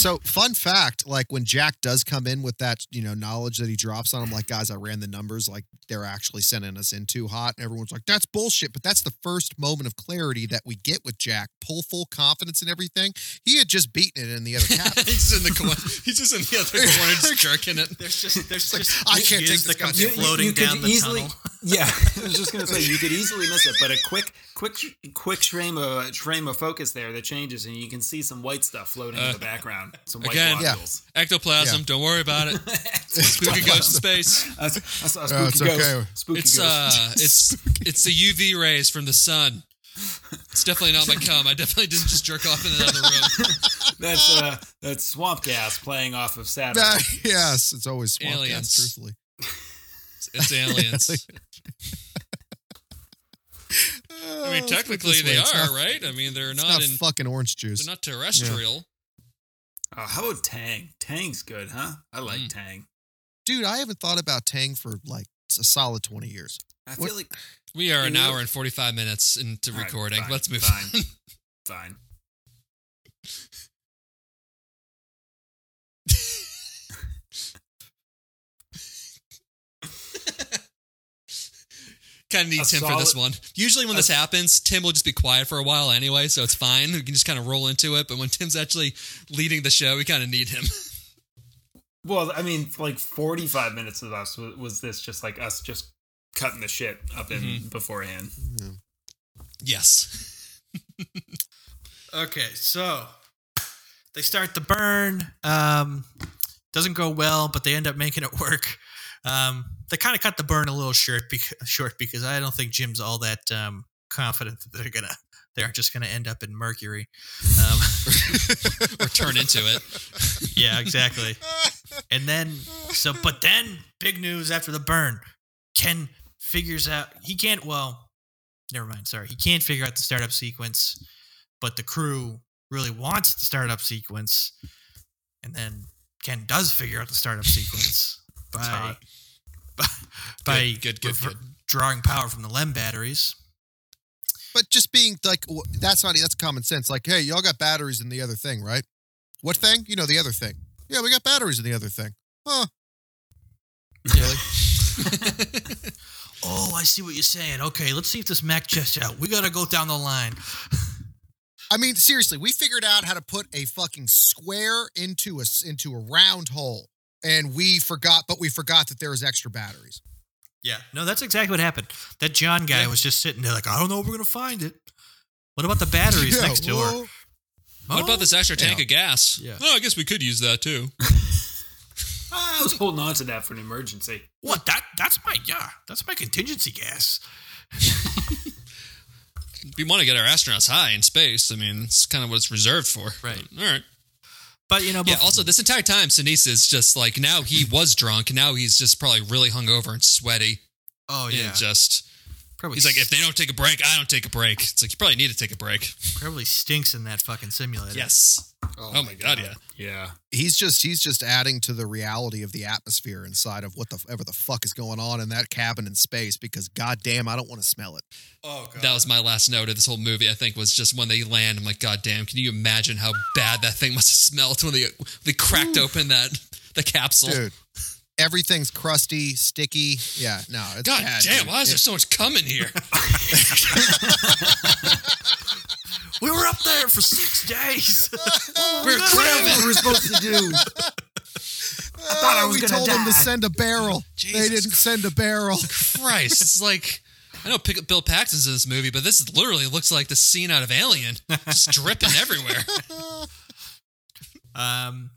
So, fun fact: like when Jack does come in with that, you know, knowledge that he drops on him, like guys, I ran the numbers, like they're actually sending us in too hot, and everyone's like, "That's bullshit." But that's the first moment of clarity that we get with Jack. Pull full confidence and everything. He had just beaten it in the other cabin. he's in the corner. He's just in the other corner, just jerking it. There's just there's just I can't jizz take that this comes goddamn- You- you- floating could down the easily- tunnel. Yeah, I was just gonna say you could easily miss it, but a quick, quick, quick frame of frame of focus there that changes, and you can see some white stuff floating in Uh, the background. Some white again, yeah. globules. Ectoplasm. Yeah. Don't worry about it. Spooky ghost in space. I, s- I saw a Oh, spooky it's ghost. okay. Spooky It's ghost. uh, it's it's the UV rays from the sun. It's definitely not my cum. I definitely didn't just jerk off in another room. that's uh, that's swamp gas playing off of Saturn. Nah, yes, it's always swamp gas, Aliens. truthfully. It's aliens. I mean, technically they are, right? I mean, they're not not in. fucking orange juice. They're not terrestrial. Oh, how about Tang? Tang's good, huh? I like Mm. Tang. Dude, I haven't thought about Tang for like a solid 20 years. I What- feel like We are an You- hour and 45 minutes into All right, recording. fine, Let's move fine. on. Fine. Kind of need A Tim for this one. Usually when a- this happens, Tim will just be quiet for a while anyway, so it's fine. We can just kind of roll into it. But when Tim's actually leading the show, we kind of need him. Well, I mean, like 45 minutes of us was, was this just like us just cutting the shit up in Mhm. beforehand. yes. Okay, so they start the burn. Um, doesn't go well, but they end up making it work. Um, they kind of cut the burn a little short because, short because I don't think Jim's all that um, confident that they're gonna they're just gonna end up in Mercury. Um, or turn into it. yeah, exactly. And then so, but then big news after the burn. Ken figures out he can't. Well, never mind. Sorry, he can't figure out the startup sequence, but the crew really wants the startup sequence, and then Ken does figure out the startup sequence by by, by Good, good, good, drawing power from the Lem batteries. But just being like, that's not that's common sense. Like, hey, y'all got batteries in the other thing, right? What thing? You know, the other thing. Yeah, we got batteries in the other thing. Huh? Really? Oh, I see what you're saying. Okay, let's see if this Mac checks out. We gotta go down the line. I mean, seriously, we figured out how to put a fucking square into a into a round hole, and we forgot, but we forgot that there was extra batteries. Yeah, no, that's exactly what happened. That John guy Yeah. was just sitting there like, I don't know if we're gonna find it. What about the batteries Yeah, next door? whoa. What about this extra tank Yeah. of gas? Yeah. Oh, I guess we could use that too. Ah, I was holding on to that for an emergency. What? That that's my yeah, that's my contingency gas. We want to get our astronauts high in space. I mean, it's kind of what it's reserved for. Right. All right. But you know, Yeah. Also, this entire time, Sinise is just like now he was drunk. Now he's just probably really hungover and sweaty. oh And yeah, just probably he's like, if they don't take a break, I don't take a break. It's like you probably need to take a break. probably stinks in that fucking simulator. Yes. Oh, oh my god, yeah. Yeah. He's just he's just adding to the reality of the atmosphere inside of what the ever the fuck is going on in that cabin in space. Because goddamn, I don't want to smell it. Oh god. That was my last note of this whole movie. I think was just when they land. I'm like, God damn! Can you imagine how bad that thing must have smelled when they they cracked open that the capsule? dude. Everything's crusty, sticky. Yeah, no, it's God bad, damn! dude. Why is there so much cum in here? we were up there for six days. We're cramming. we were supposed to do. I thought I was we gonna told them to send a barrel. Jesus they didn't send a barrel. Christ! It's like I know Pick- Bill Paxton's in this movie, but this literally looks like the scene out of Alien, just dripping everywhere. Um,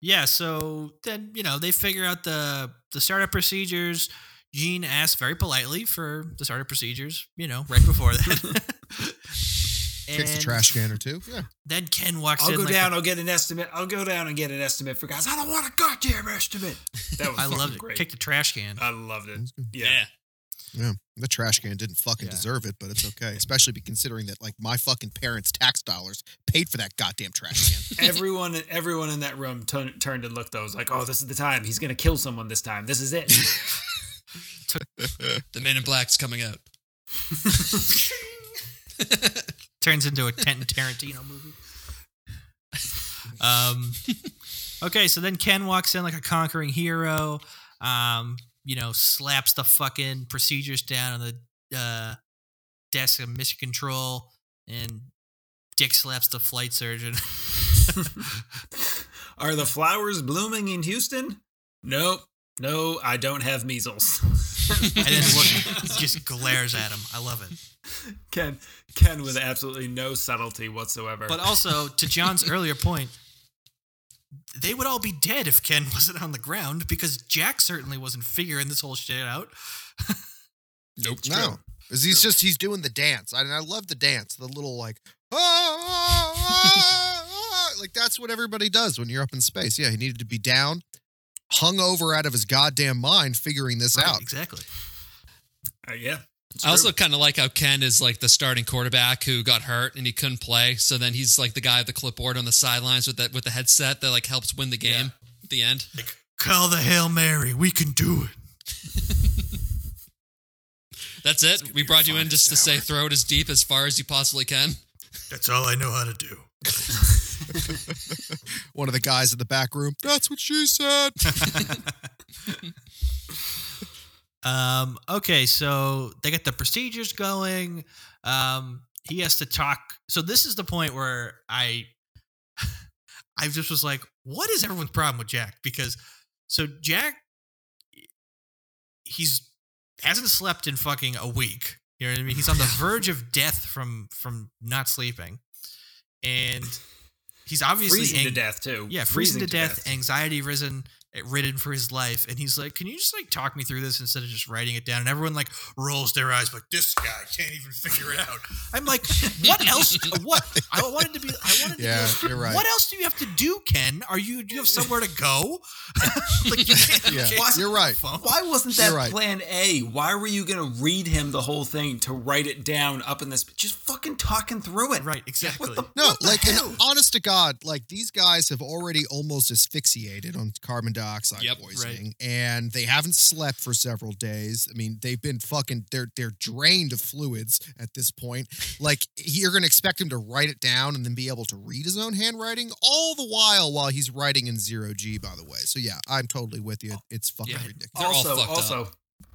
yeah. So then you know they figure out the the startup procedures. Gene asks very politely for the startup procedures. You know, right before that. Kicks the trash can or two. Yeah. Then Ken walks I'll in. go like down. the- I'll get an estimate. I'll go down and get an estimate for guys. I don't want a goddamn estimate. That was I loved it. great. Kick the trash can. I loved it. Yeah. Yeah. Yeah. The trash can didn't fucking Yeah. deserve it, but it's okay. Especially be considering that like my fucking parents' tax dollars paid for that goddamn trash can. everyone, everyone in that room turn, turned and looked. I was like, "Oh, this is the time. He's gonna kill someone this time. This is it." The Man in Black's coming out. Turns into a Quentin Tarantino movie. Um. Okay, so then Ken walks in like a conquering hero. Um, you know, slaps the fucking procedures down on the uh, desk of mission control, and Dick slaps the flight surgeon. Are the flowers blooming in Houston? Nope. No, I don't have measles. and then look, just glares at him. I love it. Ken, Ken, with absolutely no subtlety whatsoever. But also, to John's earlier point, they would all be dead if Ken wasn't on the ground because Jack certainly wasn't figuring this whole shit out. Nope. no. 'Cause he's just he's doing the dance. I, and I love the dance. The little like "Ah, ah, ah, ah," like that's what everybody does when you're up in space. Yeah, he needed to be down, hung over out of his goddamn mind, figuring this Right, out. exactly. Uh, yeah. It's I also kind of like how Ken is like the starting quarterback who got hurt and he couldn't play. So then he's like the guy at the clipboard on the sidelines with that with the headset that like helps win the game at the end. Like, call the Hail Mary. We can do it. That's That's it. We brought you in just to say throw it as deep as far as you possibly can. That's all I know how to do. One of the guys in the back room. That's what she said. Um, okay, so they get the procedures going. Um, he has to talk. So this is the point where I, I just was like, what is everyone's problem with Jack? Because so Jack, he's hasn't slept in fucking a week. You know what I mean? He's on the verge of death from from not sleeping, and he's obviously freezing to ang- death too. yeah, freezing, to, death, anxiety risen, Eh, ridden for his life, and he's like, "Can you just like talk me through this instead of just writing it down?" And everyone like rolls their eyes, like, "This guy can't even figure it out." I'm like, "What else? What I wanted to be? I wanted to Yeah, be, you're right. What else do you have to do, Ken? Are you do you have somewhere to go? like, you can't, Yeah, you can't you're right. phone. Why wasn't that right. plan A? Why were you going to read him the whole thing to write it down up in this? Just fucking talking through it. Right, exactly. What the, No, what the like, hell? honest to God, like these guys have already almost asphyxiated on carbon dioxide Yep, poisoning, and they haven't slept for several days. I mean, they've been fucking they're they're drained of fluids at this point. Like, you're gonna expect him to write it down and then be able to read his own handwriting all the while while he's writing in zero G. By the way, so yeah, I'm totally with you. It's oh, fucking Yeah. ridiculous. They're all also, up. also,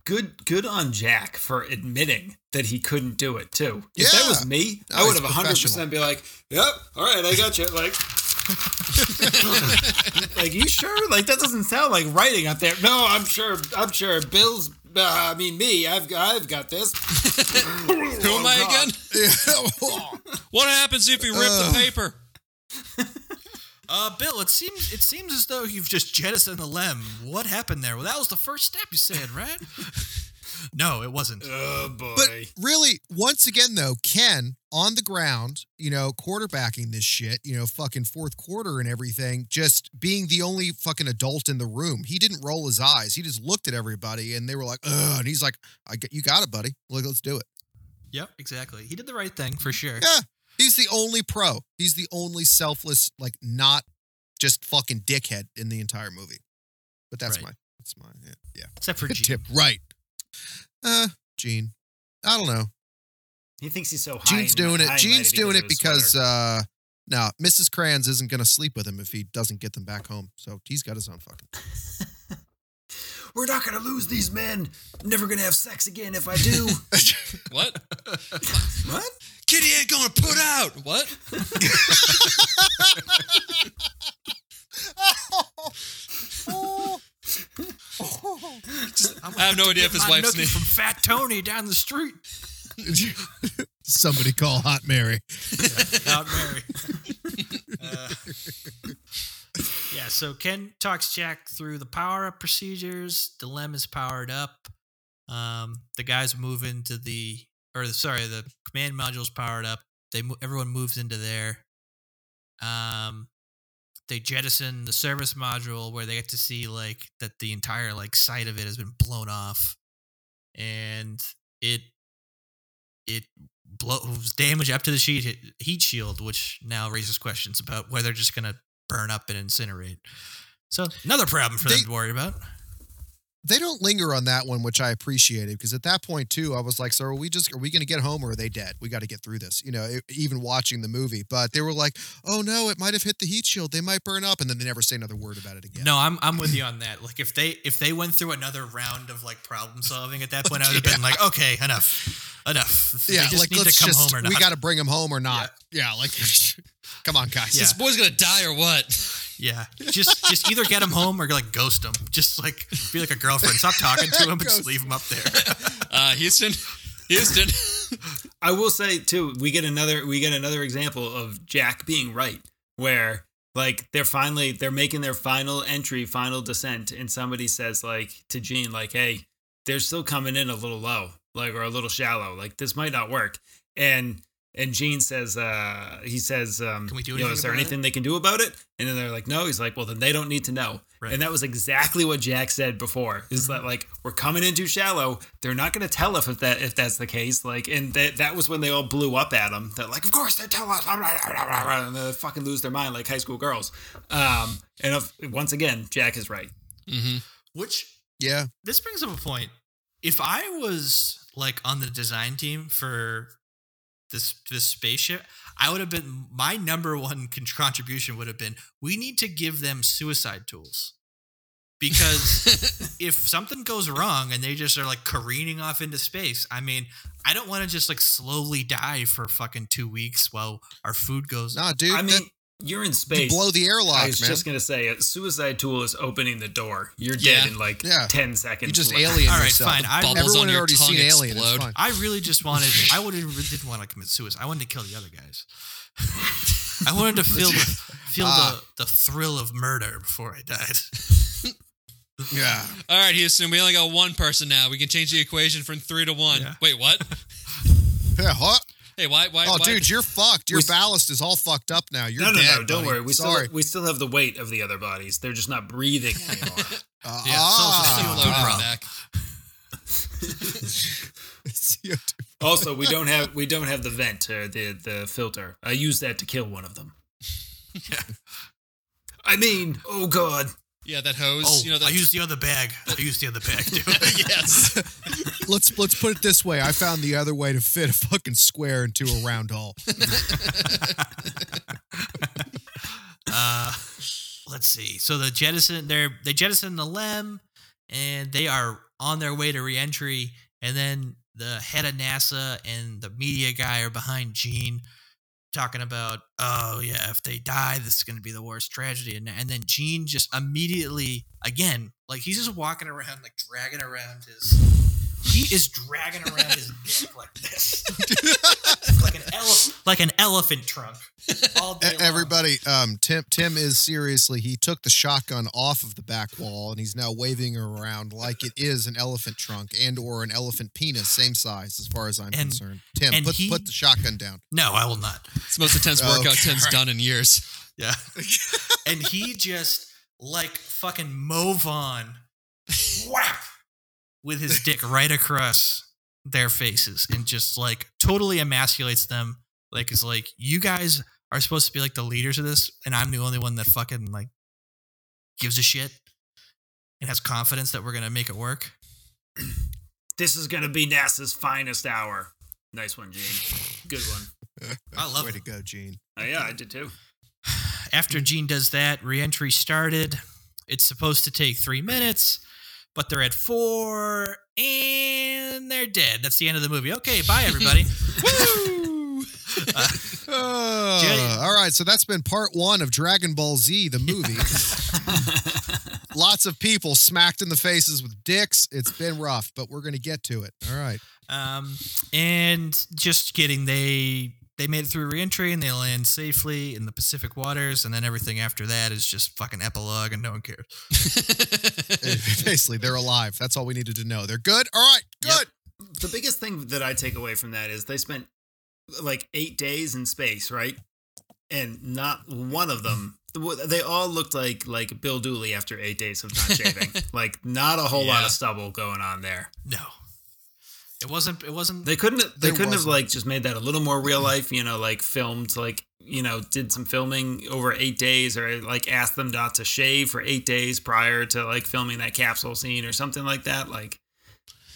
good, good on Jack for admitting that he couldn't do it too. If that was me, No, I would have 100 percent be like, "Yep, all right, I got you." Like, like you sure? Like that doesn't sound like writing up there. No, I'm sure. I'm sure. Bill's. Uh, I mean, me. I've I've got this. Who am I again? What happens if you rip the paper? Uh, Bill, it seems it seems as though you've just jettisoned the lem. What happened there? Well, that was the first step you said, right? no, it wasn't. Oh boy. But really, once again, though, Ken on the ground, you know, quarterbacking this shit, you know, fucking fourth quarter and everything, just being the only fucking adult in the room. He didn't roll his eyes. He just looked at everybody and they were like, ugh. And he's like, I get, you got it, buddy. Like, let's do it. Yep, exactly. He did the right thing for sure. Yeah. He's the only pro. He's the only selfless, like, not just fucking dickhead in the entire movie. But that's Right. my, that's my, yeah. yeah. Except for Good Gene. tip. Right. Uh, Gene. I don't know. He thinks he's so high. Gene's and- doing it. high Gene's doing it because sweater. uh no, Mrs. Kranz isn't gonna sleep with him if he doesn't get them back home. So he's got his own fucking we're not gonna lose these men. I'm never gonna have sex again if I do. What? what? Kitty ain't gonna put out. What? I have no idea if his wife's nookie name. from Fat Tony down the street. Somebody call Hot Mary. Out Mary. Uh, yeah, so Ken talks Jack through the power up procedures. Is powered up. Um, the guys move into the, or sorry, the command module's powered up. They everyone moves into there. Um, they jettison the service module where they get to see like that the entire like side of it has been blown off, and it it blows damage up to the sheet heat shield, which now raises questions about whether they're just gonna burn up and incinerate. So another problem for They- them to worry about. They don't linger on that one, which I appreciated because at that point too, I was like, "So are we just are we going to get home or are they dead? We got to get through this." You know, even watching the movie, but they were like, "Oh no, it might have hit the heat shield. They might burn up," and then they never say another word about it again. No, I'm I'm with you on that. Like if they if they went through another round of like problem solving at that point, I would have been like, okay, enough, enough. yeah, just like need let's to come just home or not. we got to bring them home or not. Yeah, like come on, guys. Yeah. This boy's gonna die or what? yeah, just just either get him home or like ghost him. Just like be like a girlfriend. Stop talking to him, but just leave him up there. Uh, Houston, Houston. I will say too, we get another we get another example of Jack being right, where like they're finally they're making their final entry, final descent, and somebody says like to Gene, like, hey, they're still coming in a little low, like or a little shallow. Like this might not work. And and Gene says, uh, he says, um, Can we do you know, is there about it? anything they can do about it? And then they're like, no. He's like, well, then they don't need to know. Right. And that was exactly what Jack said before. Is that like we're coming in too shallow? They're not going to tell us if that if that's the case. Like, and that that was when they all blew up at him. That like, of course they tell us, and they fucking lose their mind like high school girls. Um, and if, once again, Jack is right. hmm Which yeah. this brings up a point. If I was like on the design team for this this spaceship, I would have been my number one con- contribution would have been we need to give them suicide tools. Because if something goes wrong and they just are like careening off into space, I mean, I don't want to just like slowly die for fucking two weeks while our food goes. Nah, dude. I mean, that- you're in you space. blow the airlock, I was man. just gonna say, a suicide tool is opening the door. You're Yeah. dead in like Yeah. ten seconds. you just left. alien All right, yourself. fine. I- Bubbles Everyone on had your already tongue seen Alien. It's explode. fine. I really just wanted. I would didn't want to commit suicide. I wanted to kill the other guys. I wanted to feel the, feel Ah. the, the thrill of murder before I died. Yeah. All right, Houston, we only got one person now. We can change the equation from three to one. Yeah. Wait, what? Yeah. What? Hey, why? Why? Oh, why- dude, you're fucked. Your We- ballast is all fucked up now. You're no, no, dead, no! Don't buddy. worry. We still Sorry. we still have the weight of the other bodies. They're just not breathing anymore. Uh, Yeah, ah, back. CO2. also, we don't have we don't have the vent or the the filter. I used that to kill one of them. yeah. I mean, oh god. Yeah, that hose. Oh, you know, that, I used the other bag. I used the other bag, dude. yes. let's let's put it this way. I found the other way to fit a fucking square into a round hole. uh, let's see. So the jettison, they're they jettison the Lem, and they are on their way to reentry. And then the head of NASA and the media guy are behind Gene, talking about, oh yeah, if they die, this is going to be the worst tragedy. And and then Gene just immediately, again, like he's just walking around, like dragging around his. He is dragging around his dick like this, like an elephant, like an elephant trunk, all day long. Everybody, um, Tim Tim is seriously. He took the shotgun off of the back wall and he's now waving it around like it is an elephant trunk and or an elephant penis, same size as far as I'm And- concerned. Tim, put he- put the shotgun down. No, I will not. It's the most intense Oh, workout okay. Tim's done in years. Yeah. and he just like fucking move on whap with his dick right across their faces and just like totally emasculates them. Like is like, you guys are supposed to be like the leaders of this, and I'm the only one that fucking like gives a shit and has confidence that we're gonna make it work. This is gonna be NASA's finest hour. Nice one, Gene. Good one. I love Way it. to go, Gene. Oh, yeah, I did too. After Gene does that, reentry started. It's supposed to take three minutes, but they're at four and they're dead. That's the end of the movie. Okay, bye everybody. Woo! Uh, Oh, Jay- all right, so that's been part one of Dragon Ball Z, the movie. Lots of people smacked in the faces with dicks. It's been rough, but we're gonna get to it. All right. um, and just kidding, they they made it through reentry and they land safely in the Pacific waters, and then everything after that is just fucking epilogue, and no one cares. Basically, they're alive. That's all we needed to know. They're good. All right, good. Yep. the biggest thing that I take away from that is they spent like eight days in space, right? And not one of them. They all looked like like Bill Dooley after eight days of not shaving. like not a whole lot of stubble going on there. No, it wasn't. It wasn't. They couldn't. They couldn't have wasn't. like just made that a little more real life. You know, like filmed like you know did some filming over eight days, or like asked them not to shave for eight days prior to like filming that capsule scene or something like that. Like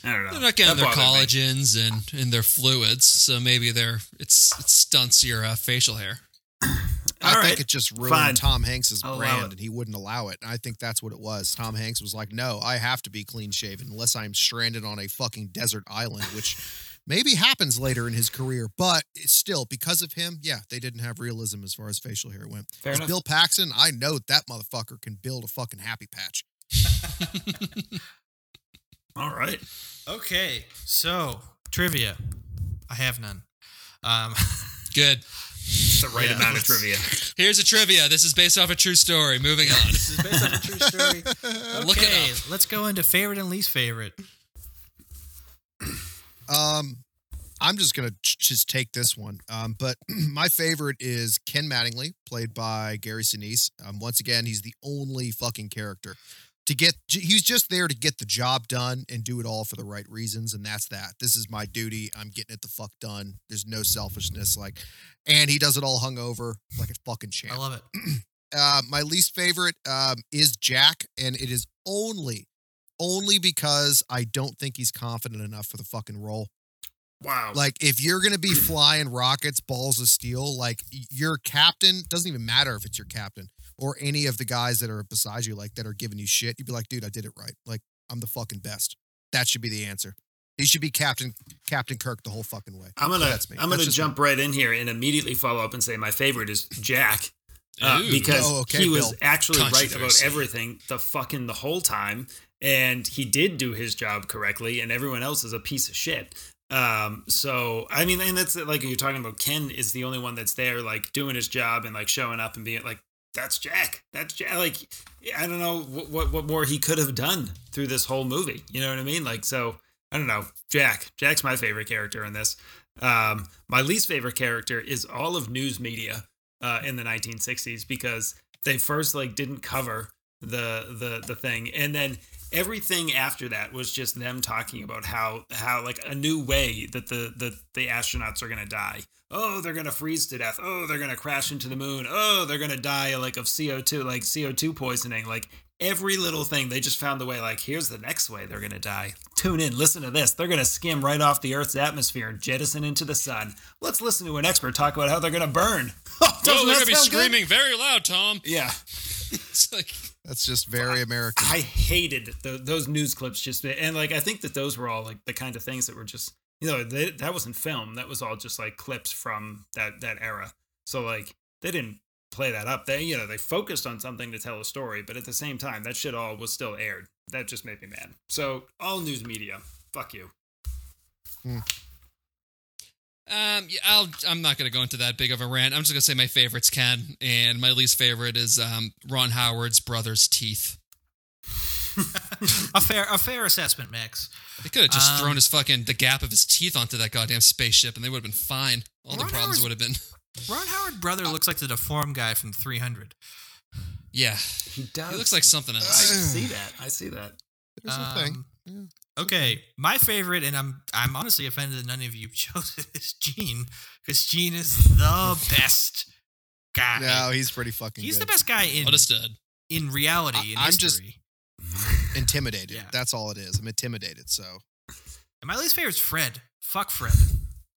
I don't know. They're not getting That their bothered me. collagens and, and their fluids, so maybe they're it's it stunts your uh, facial hair. I All think right. it just ruined Fine. Tom Hanks's I'll brand, and he wouldn't allow it. And I think that's what it was. Tom Hanks was like, "No, I have to be clean shaven unless I'm stranded on a fucking desert island," which maybe happens later in his career. But still, because of him, yeah, they didn't have realism as far as facial hair went. Fair enough. Bill Paxton, I know that motherfucker can build a fucking happy patch. All right. Okay, so trivia. I have none. Um, Good. It's the right Yeah. amount of trivia. Here's a trivia. This is based off a true story. Moving on. this is based on a true story. Look it Okay, up. let's go into favorite and least favorite. Um, I'm just gonna ch- just take this one. Um, but my favorite is Ken Mattingly, played by Gary Sinise. Um, once again, he's the only fucking character to get. He's just there to get the job done and do it all for the right reasons, and that's that. This is my duty. I'm getting it the fuck done. There's no selfishness, like, and he does it all hungover like a fucking champ. I love it. Uh, my least favorite um, is Jack, and it is only only because I don't think he's confident enough for the fucking role. Wow. Like, if you're gonna be flying rockets, balls of steel, like your captain doesn't even matter if it's your captain or any of the guys that are beside you, like that are giving you shit. You'd be like, dude, I did it right. Like, I'm the fucking best. That should be the answer. He should be Captain Captain Kirk the whole fucking way. I'm gonna That's me. I'm That's gonna just jump right in here and immediately follow up and say my favorite is Jack. Uh, because Oh, okay, he was Bill. actually right about everything the fucking the whole time and he did do his job correctly and everyone else is a piece of shit um so i mean and that's like you're talking about ken is the only one that's there like doing his job and like showing up and being like that's jack. That's jack. Like i don't know what what, what more he could have done through this whole movie. You know what i mean? Like so i don't know. Jack. Jack's my favorite character in this. Um my least favorite character is all of news media uh, in the 1960s because they first like didn't cover the the the thing. And then everything after that was just them talking about how how like a new way that the the, the astronauts are to die oh they're going to freeze to death. Oh they're going to crash into the moon. Oh they're going to die like of co2 like co2 poisoning. Like every little thing they just found the way like here's the next way they're going to die. Tune in. Listen to this. They're going to skim right off the earth's atmosphere and jettison into the sun. Let's listen to an expert talk about how they're going to burn Oh, Doesn't they're gonna be sound good? screaming very loud, Tom. yeah. It's like That's just very American. I hated the, those news clips just and like I think that those were all like the kind of things that were just you know they, that wasn't film that was all just like clips from that that era so like they didn't play that up they you know they focused on something to tell a story but at the same time that shit all was still aired that just made me mad so all news media fuck you Um, yeah, I'll. I'm not gonna go into that big of a rant. I'm just gonna say my favorites Ken, and my least favorite is um, Ron Howard's brother's teeth. a fair a fair assessment, Max. They could have just Um, thrown his fucking the gap of his teeth onto that goddamn spaceship, and they would have been fine. All the problems Howard's- would have been. Ron Howard brother looks like the deformed guy from 300. Yeah, he does he looks like something else. I else. see that I see that There's a thing. Um, Yeah. Okay, my favorite, and I'm I'm honestly offended that none of you chose it, is Gene because Gene is the best guy. No, he's pretty fucking He's good. the best guy in Understood. in reality. In I- I'm just- history. Intimidated. Yeah. That's all it is. I'm intimidated. So And my least favorite is Fred. Fuck Fred.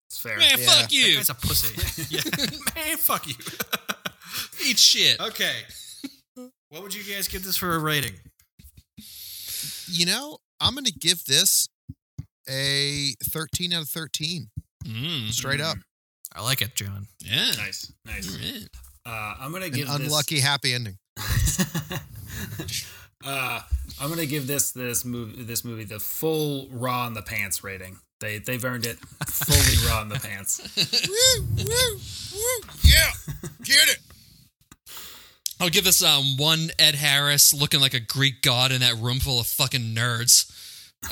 it's fair Man, Yeah. fuck That you. guy's a pussy. yeah. Man, fuck you. Eat shit. okay. What would you guys give this for a rating? you know, I'm gonna give this a 13 out of 13. Mm, Straight up. I like it, John. yeah. nice nice Alright. uh, I'm gonna An give this an unlucky happy ending. uh, I'm gonna give this this movie this movie the full raw in the pants rating. They they've earned it fully raw in the pants. woo, woo, woo. Yeah. Get it. I'll give this um one Ed Harris looking like a Greek god in that room full of fucking nerds.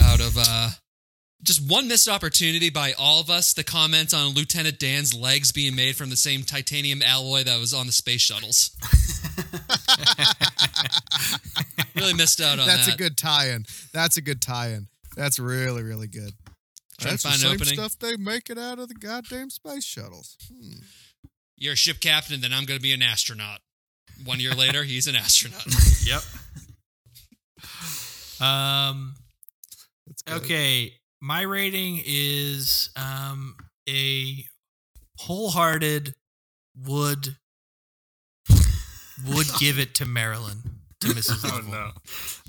Out of uh just one missed opportunity by all of us to comment on Lieutenant Dan's legs being made from the same titanium alloy that was on the space shuttles. really missed out on that. That's that. a good tie-in. That's a good tie-in. That's really, really good. Trying That's to the find an same opening. stuff they make it out of the goddamn space shuttles. Hmm. You're a ship captain, then I'm going to be an astronaut. One year later, he's an astronaut. Yep. um. That's good. Okay, my rating is um a wholehearted would would give it to Marilyn to Mrs. Oh Lovell. no!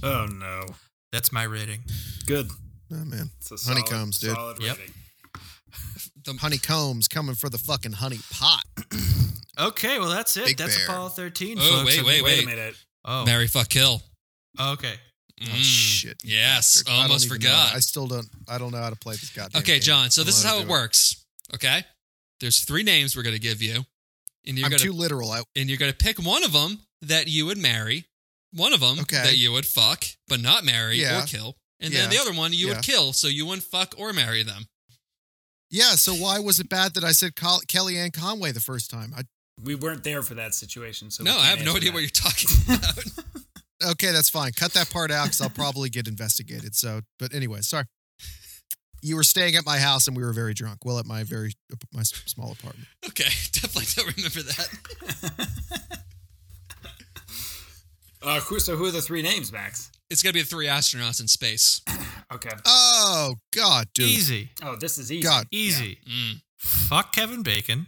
Oh no! That's my rating. Good. Oh man. It's a solid, Honeycombs, dude. Solid Yep. rating. The- Honeycombs coming for the fucking honey pot. Okay, well that's it. Big that's Bear. Apollo 13. Oh, folks. wait, wait, Wait wait. a minute. Oh, Mary fuck kill. okay. Oh Mm, shit. Yes, bastard. I almost even forgot. I still don't I don't know how to play this goddamn Okay, game. John. So this is how it do works. Okay, there's three names we're gonna give you, and you're I'm gonna too literal. I, and you're gonna pick one of them that you would marry, one of them Okay. that you would fuck but not marry Yeah. or kill, and then the other one you Yeah. would kill so you wouldn't fuck or marry them. yeah, so why was it bad that I said Col- Kellyanne Conway the first time? I, We weren't there for that situation, so no, I have no idea that. what you're talking about. okay, that's fine. Cut that part out because I'll probably get investigated. So, but anyway, sorry. You were staying at my house and we were very drunk. Well, at my very my small apartment. okay, definitely don't remember that. Uh, who, so who are the three names, Max? It's gonna be the three astronauts in space. Okay. Oh God, dude. Easy. Oh, this is easy. God. Easy. Mm. Fuck Kevin Bacon,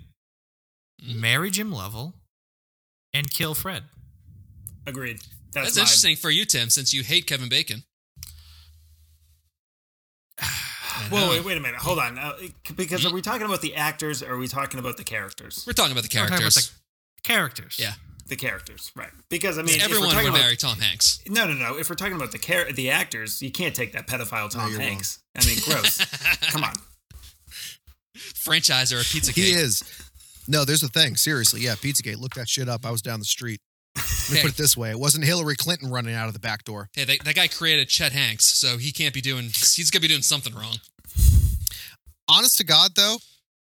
Mm. marry Jim Lovell, and kill Fred. Agreed. That's, That's interesting for you, Tim, since you hate Kevin Bacon. Whoa, wait, wait a minute. Hold on. Uh, because are we talking about the actors or are we talking about the characters? We're talking about the We're talking about characters. the characters. Yeah. The characters, right? Because I mean, if Everyone would talking about, marry Tom Hanks. No, no, no. If we're talking about the char- the actors, you can't take that pedophile Tom you're wrong. Hanks. I mean, gross. Come on. Franchise or a pizza He is. No, there's a thing. Seriously, yeah, Pizzagate. Look that shit up. I was down the street. Let me Hey. put it this way: it wasn't Hillary Clinton running out of the back door. Hey, that, that guy created Chet Hanks, so he can't be doing. He's gonna be doing something wrong. Honest to God, though,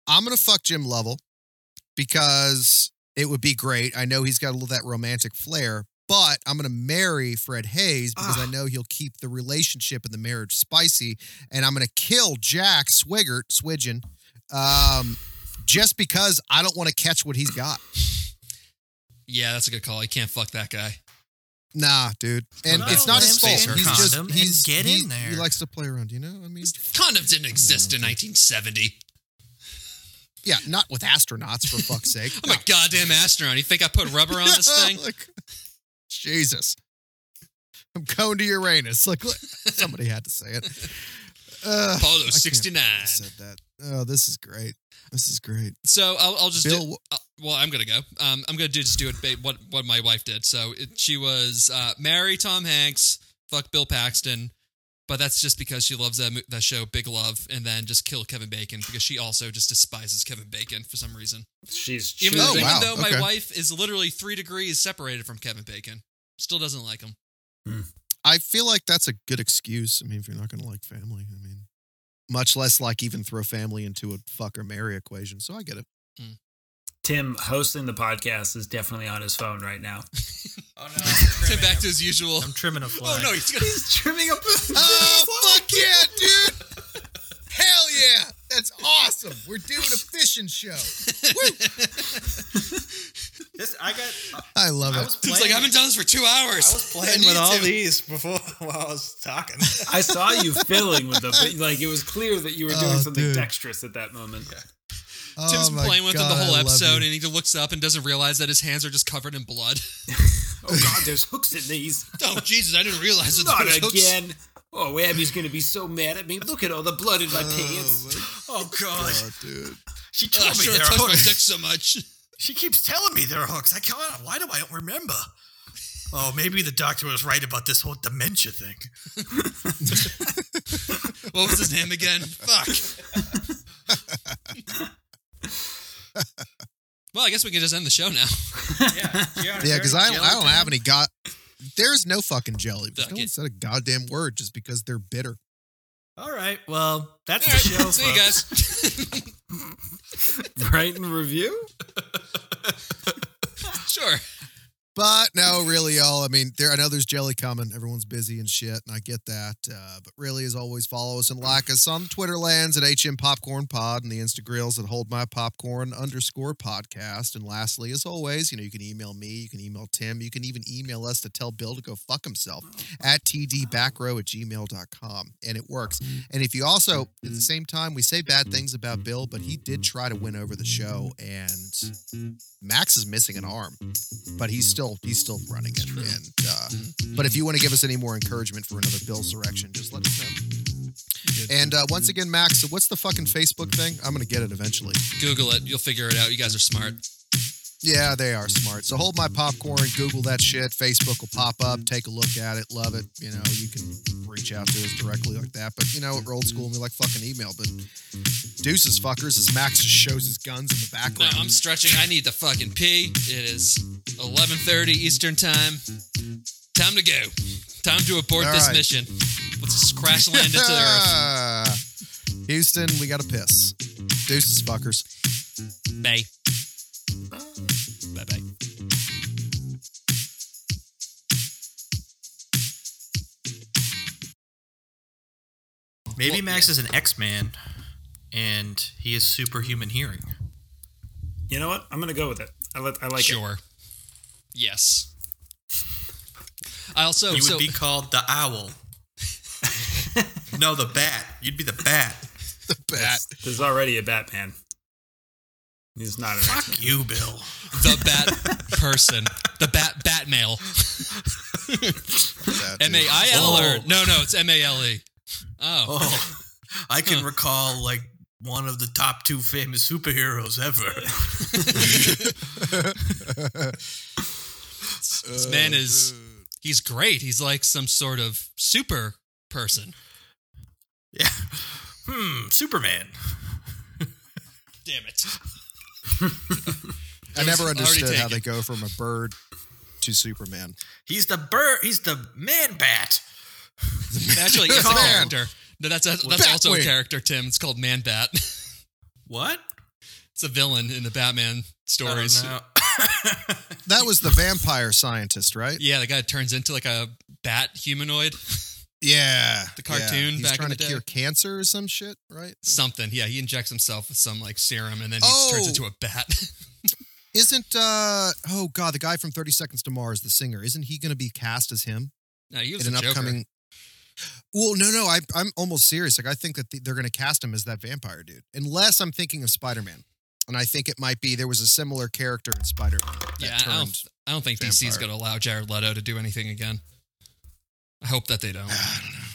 I'm gonna fuck Jim Lovell because it would be great. I know he's got a little that romantic flair, but I'm gonna marry Fred Haise because I know he'll keep the relationship and the marriage spicy, and I'm gonna kill Jack Swigert Swidgen, um, just because I don't want to catch what he's got. Yeah, that's a good call. You can't fuck that guy. Nah, dude, and Well, it's not his fault. He's just condom and he's get he, in there. He likes to play around, you know. I mean, Condoms didn't exist in 1970. Yeah, not with astronauts for fuck's sake. I'm a goddamn astronaut. You think I put rubber on this thing? Like, Jesus, I'm going to Uranus. Like somebody had to say it. Uh, Apollo 69. said that. Oh, this is great. This is great. So I'll, I'll just Bill, do. uh, well, I'm gonna go. Um, I'm gonna do just do it. ba- What what my wife did. So it, she was uh, marry Tom Hanks, fuck Bill Paxton, but that's just because she loves that that show Big Love, and then just kill Kevin Bacon because she also just despises Kevin Bacon for some reason. She's Even, Oh, though, choosing. wow. even though my Okay. wife is literally three degrees separated from Kevin Bacon, still doesn't like him. Hmm. I feel like that's a good excuse. I mean, if you're not going to like family, I mean, much less like even throw family into a fuck or marry equation. So I get it. Hmm. Tim hosting the podcast is definitely on his phone right now. Oh no! Tim back to his usual. I'm trimming a fly. Oh no, he's gonna. He's trimming up. Oh, fuck yeah, dude. Hell yeah. That's awesome. We're doing a fishing show. This I got. Uh, I love I it. was like. I haven't done this for two hours. I was playing with all to. these before while I was talking. I saw you fiddling with them. but, Like it was clear that you were doing Oh, something dude. dexterous at that moment. Tim's Oh, been my playing with him the whole love episode, and he looks up and doesn't realize that his hands are just covered in blood. Oh God, there's hooks in these. oh Jesus, I didn't realize that Not there was hooks. again. Oh, Abby's gonna be so mad at me. Look at all the blood in my oh pants. oh god, Oh, dude. she Oh, told me should there have are touched my hooks. dick so much. She keeps telling me there are hooks. I can't. Why do I don't remember? Oh, maybe the doctor was right about this whole dementia thing. What was his name again? Fuck. Well, I guess we can just end the show now. Yeah, Yeah, because I, don't- I don't have any god. There's no fucking jelly. Because Fuck no one it. said a goddamn word just because they're bitter. All right. Well, that's All the right, show. see you guys. Write and review. But no, really, y'all. I mean, there. I know there's jelly coming. Everyone's busy and shit, and I get that. Uh, but really, as always, follow us and like us on Twitter lands at HM Popcorn Pod and the Instagrills that hold my popcorn underscore podcast. And lastly, as always, you know, you can email me, you can email Tim, you can even email us to tell Bill to go fuck himself at tdbackrow at gmail.com. And it works. And if you also, at the same time, we say bad things about Bill, but he did try to win over the show, and Max is missing an arm, but he's still he's still running it. And uh, but if you want to give us any more encouragement for another Bill's direction, just let us know. And uh, once again, Max, so what's the fucking Facebook thing? I'm gonna get it eventually. Google it. You'll figure it out. You guys are smart. Yeah, they are smart. So hold my popcorn, Google that shit. Facebook will pop up. Take a look at it. Love it. You know, you can reach out to us directly like that. But you know, we're old school and we like fucking email. But deuces fuckers as Max just shows his guns in the background. No, background. I'm stretching. I need to fucking pee. It is 11:30 Eastern time. Time to go. Time to abort All this right. mission. Let's just crash land into the earth. Houston, we got to piss. Deuces fuckers. Bye. Bye Maybe Well, Max is an X Man, and he has superhuman hearing. You know what? I'm gonna go with it. I, let, I like it. sure. Yes. I also you so would be called the owl. no, the bat. You'd be the bat. The bat. There's already a Batman. He's not an Fuck X-Men. you, Bill. the bat person, the bat bat male. That M dude. A I L or no no it's M A L E. Oh, Oh, I can Huh. recall like one of the top two famous superheroes ever. this man is he's great. He's like some sort of super person. yeah. Hmm. Superman. Damn it. I never understood how they go from a bird to Superman. He's the bird. He's the man bat. Actually, it's a character. No, that's that's also a character. Tim. It's called Man Bat. What? it's a villain in the Batman stories. I don't know. That was the vampire scientist, right? Yeah, the guy turns into like a bat humanoid. Yeah. The cartoon He's back in trying the to day. cure cancer or some shit, right? Something. Yeah, he injects himself with some like serum and then he just turns Oh. into a bat. Isn't uh oh god, the guy from 30 Seconds to Mars, the singer, isn't he gonna be cast as him no, he was in an Joker. upcoming well, no, no. I, I'm almost serious. Like, I think that th- they're going to cast him as that vampire dude, unless I'm thinking of Spider Man, and I think it might be there was a similar character in Spider Man. Yeah, I don't. I don't think DC's vampire. going to allow Jared Leto to do anything again. I hope that they don't. I